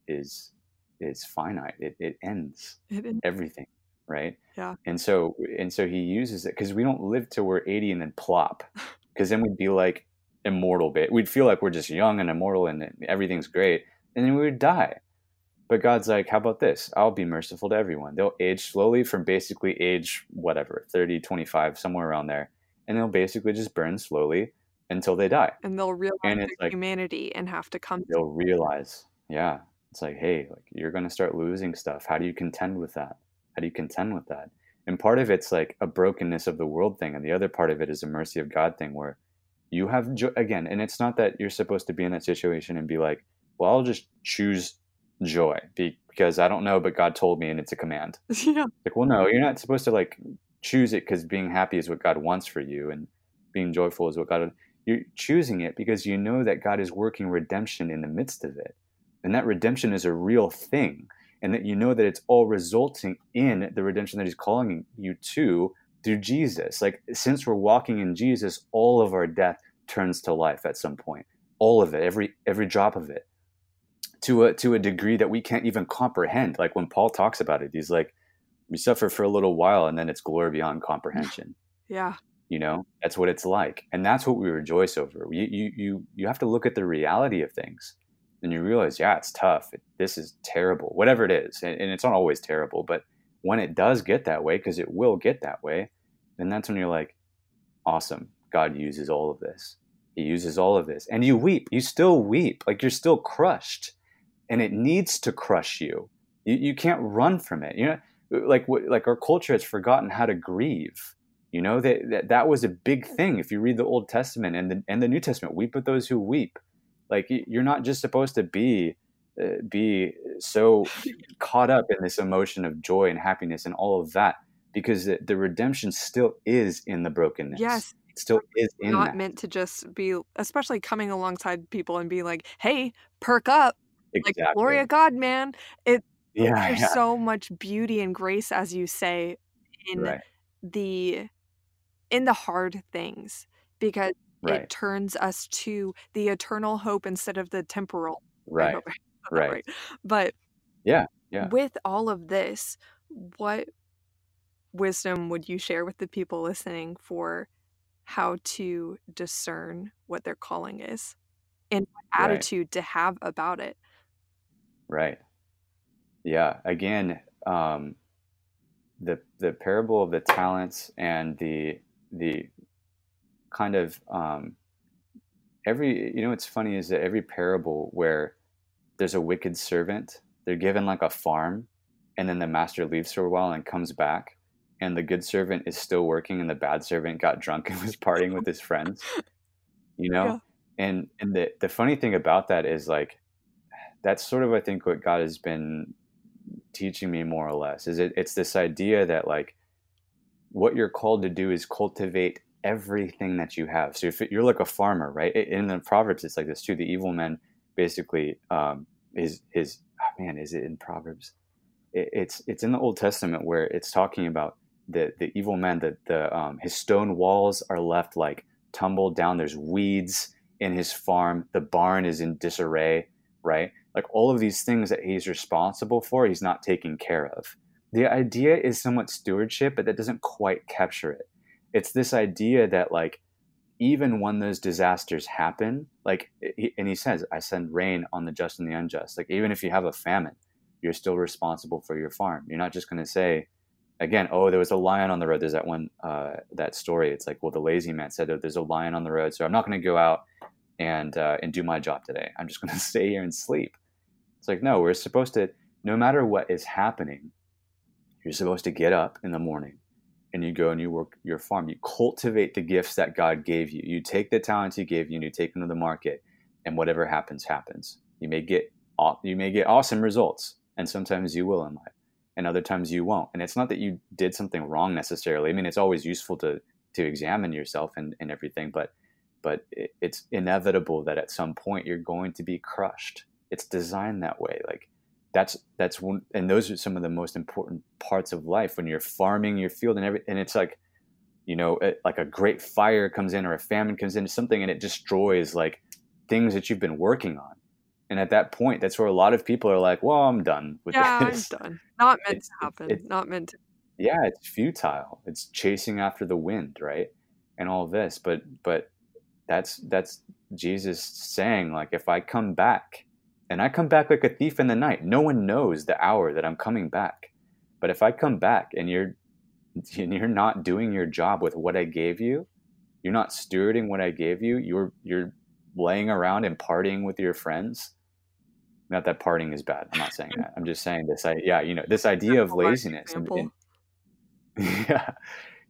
is is finite. It it ends it everything, right? Yeah. And so and so he uses it because we don't live till we're eighty and then plop, <laughs> because then we'd be like immortal. Bit we'd feel like we're just young and immortal and everything's great, and then we would die. But God's like, how about this? I'll be merciful to everyone. They'll age slowly from basically age whatever, 30, 25, somewhere around there. And they'll basically just burn slowly until they die. And they'll realize and their like, humanity and have to come. They'll realize, yeah, it's like, hey, like you're going to start losing stuff. How do you contend with that? How do you contend with that? And part of it's like a brokenness of the world thing, and the other part of it is a mercy of God thing, where you have jo- again, and it's not that you're supposed to be in that situation and be like, well, I'll just choose joy because I don't know, but God told me, and it's a command. <laughs> Yeah. Like, well, no, you're not supposed to like choose it because being happy is what God wants for you, and being joyful is what God you're choosing it because you know that God is working redemption in the midst of it. And that redemption is a real thing. And that you know that it's all resulting in the redemption that He's calling you to through Jesus. Like, since we're walking in Jesus, all of our death turns to life at some point. All of it, every every drop of it. To a to a degree that we can't even comprehend. Like when Paul talks about it, he's like, we suffer for a little while and then it's glory beyond comprehension. Yeah you know that's what it's like and that's what we rejoice over. You you you, you have to look at the reality of things and you realize yeah it's tough it, this is terrible whatever it is and, and, it's not always terrible but when it does get that way because it will get that way then that's when you're like awesome god uses all of this. He uses all of this. And you weep you still weep like you're still crushed and it needs to crush you. You, you can't run from it you know like like our culture has forgotten how to grieve you know that, that that was a big thing. If you read the Old Testament and the and the New Testament, weep with those who weep. Like you're not just supposed to be uh, be so caught up in this emotion of joy and happiness and all of that because the, the redemption still is in the brokenness. Yes, it still is in not that. meant to just be, especially coming alongside people and be like, "Hey, perk up!" Exactly. Like glory of God, man. It yeah, there's yeah. so much beauty and grace, as you say, in right. the in the hard things because right. it turns us to the eternal hope instead of the temporal. Right. <laughs> Right. right. But yeah, yeah. With all of this, what wisdom would you share with the people listening for how to discern what their calling is and what attitude right. to have about it? Right. Yeah. Again, um, the the parable of the talents and the the kind of um, every you know what's funny is that every parable where there's a wicked servant, they're given like a farm, and then the master leaves for a while and comes back, and the good servant is still working, and the bad servant got drunk and <laughs> was partying with his friends. You know, yeah. and and the the funny thing about that is like that's sort of I think what God has been teaching me more or less is it, it's this idea that like what you're called to do is cultivate everything that you have. So if you're like a farmer, right? In the Proverbs, it's like this too. The evil man basically um, is is oh man, is it in Proverbs? It, it's it's in the Old Testament where it's talking about the the evil man that the um, his stone walls are left like tumbled down. There's weeds in his farm. The barn is in disarray, right? Like all of these things that he's responsible for, he's not taking care of. The idea is somewhat stewardship, but that doesn't quite capture it. It's this idea that like even when those disasters happen like and he says i send rain on the just and the unjust. Like even if you have a famine you're still responsible for your farm. You're not just going to say again oh there was a lion on the road. There's that one uh, that story. It's like well the lazy man said oh, there's a lion on the road so i'm not going to go out and uh, and do my job today. I'm just going <laughs> to stay here and sleep. It's like no we're supposed to no matter what is happening you're supposed to get up in the morning and you go and you work your farm. You cultivate the gifts that God gave you. You take the talents He gave you and you take them to the market, and whatever happens, happens. You may get you may get awesome results, and sometimes you will in life, and other times you won't. And it's not that you did something wrong necessarily. I mean, it's always useful to to examine yourself and, and everything, but but it, it's inevitable that at some point you're going to be crushed. It's designed that way. Like that's that's one and those are some of the most important parts of life when you're farming your field and every and it's like you know it, like a great fire comes in or a famine comes into something and it destroys like things that you've been working on. And at that point that's where a lot of people are like well i'm done with yeah, this. i'm done. Not <laughs> meant it's, to happen. it, not meant to yeah it's futile. It's chasing after the wind right and all this but but that's that's jesus saying like if i come back and I come back like a thief in the night. No one knows the hour that I'm coming back. But if I come back and you're <laughs> and you're not doing your job with what I gave you, you're not stewarding what I gave you, you're you're laying around and partying with your friends. Not that partying is bad. I'm not saying that. I'm just saying this I yeah, you know, this idea of laziness and, and <laughs> yeah,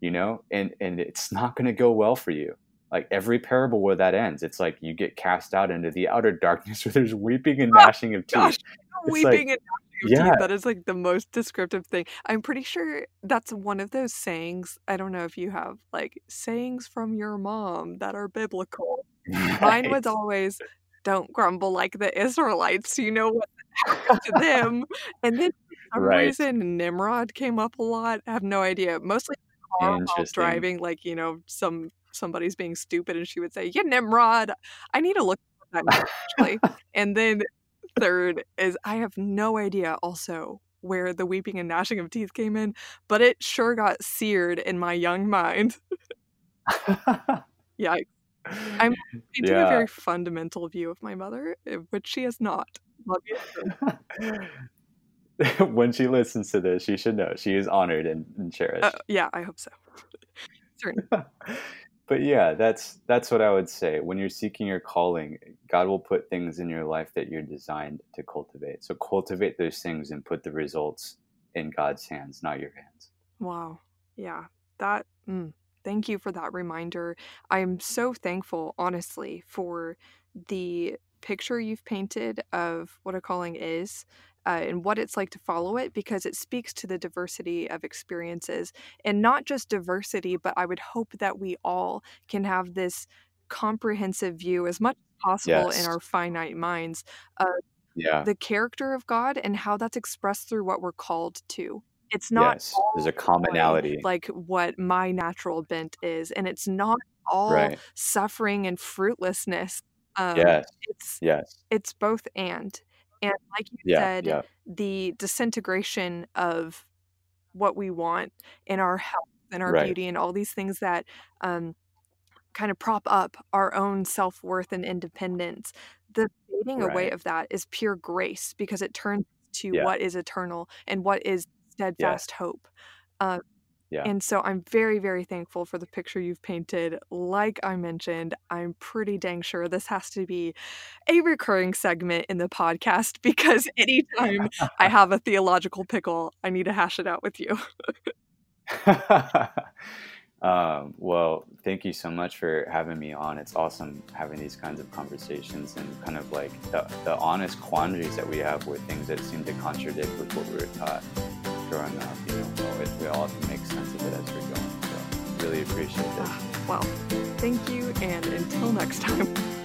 you know, and and it's not going to go well for you like every parable where that ends, it's like you get cast out into the outer darkness <laughs> where there's weeping and oh gnashing of teeth. Gosh, weeping like, and gnashing of yeah. teeth. That is like the most descriptive thing. I'm pretty sure that's one of those sayings. I don't know if you have like sayings from your mom that are biblical. Right. <laughs> Mine was always don't grumble like the Israelites. You know what happened to <laughs> them. And then for some right. reason Nimrod came up a lot. I have no idea. Mostly car while driving, like, you know, some somebody's being stupid and she would say, Yeah, Nimrod, I need to look at that actually. <laughs> and then third is I have no idea also where the weeping and gnashing of teeth came in, but it sure got seared in my young mind. <laughs> yeah. I'm, I yeah. a very fundamental view of my mother, eh, which she is not. <laughs> when she listens to this, she should know she is honored and, and cherished. Uh, yeah, I hope so. But yeah, that's that's what I would say. When you're seeking your calling, God will put things in your life that you're designed to cultivate. So cultivate those things and put the results in God's hands, not your hands. Wow. Yeah. That mm, thank you for that reminder. I'm so thankful, honestly, for the picture you've painted of what a calling is uh, and what it's like to follow it because it speaks to the diversity of experiences and not just diversity, but I would hope that we all can have this comprehensive view as much as possible yes. in our finite minds of yeah. the character of God and how that's expressed through what we're called to. It's not yes, there's a commonality like what my natural bent is, and it's not all right. suffering and fruitlessness. Um, yes, it's yes, it's both and and like you yeah, said, yeah. the disintegration of what we want in our health and our right. beauty and all these things that um, kind of prop up our own self worth and independence. The fading right. away of that is pure grace because it turns to yeah. what is eternal and what is steadfast hope. Uh, Yeah. And so I'm very, very thankful for the picture you've painted. Like I mentioned, I'm pretty dang sure this has to be a recurring segment in the podcast <laughs> because anytime I <laughs> have a theological pickle, I need to hash it out with you. <laughs> um, well, thank you so much for having me on. It's awesome having these kinds of conversations and kind of like the, the honest quandaries that we have with things that seem to contradict with what we were taught growing up. You know, oh, it, we all have to make sense of it as we're going. So, really appreciate it. Ah, well, thank you, and until next time. <laughs>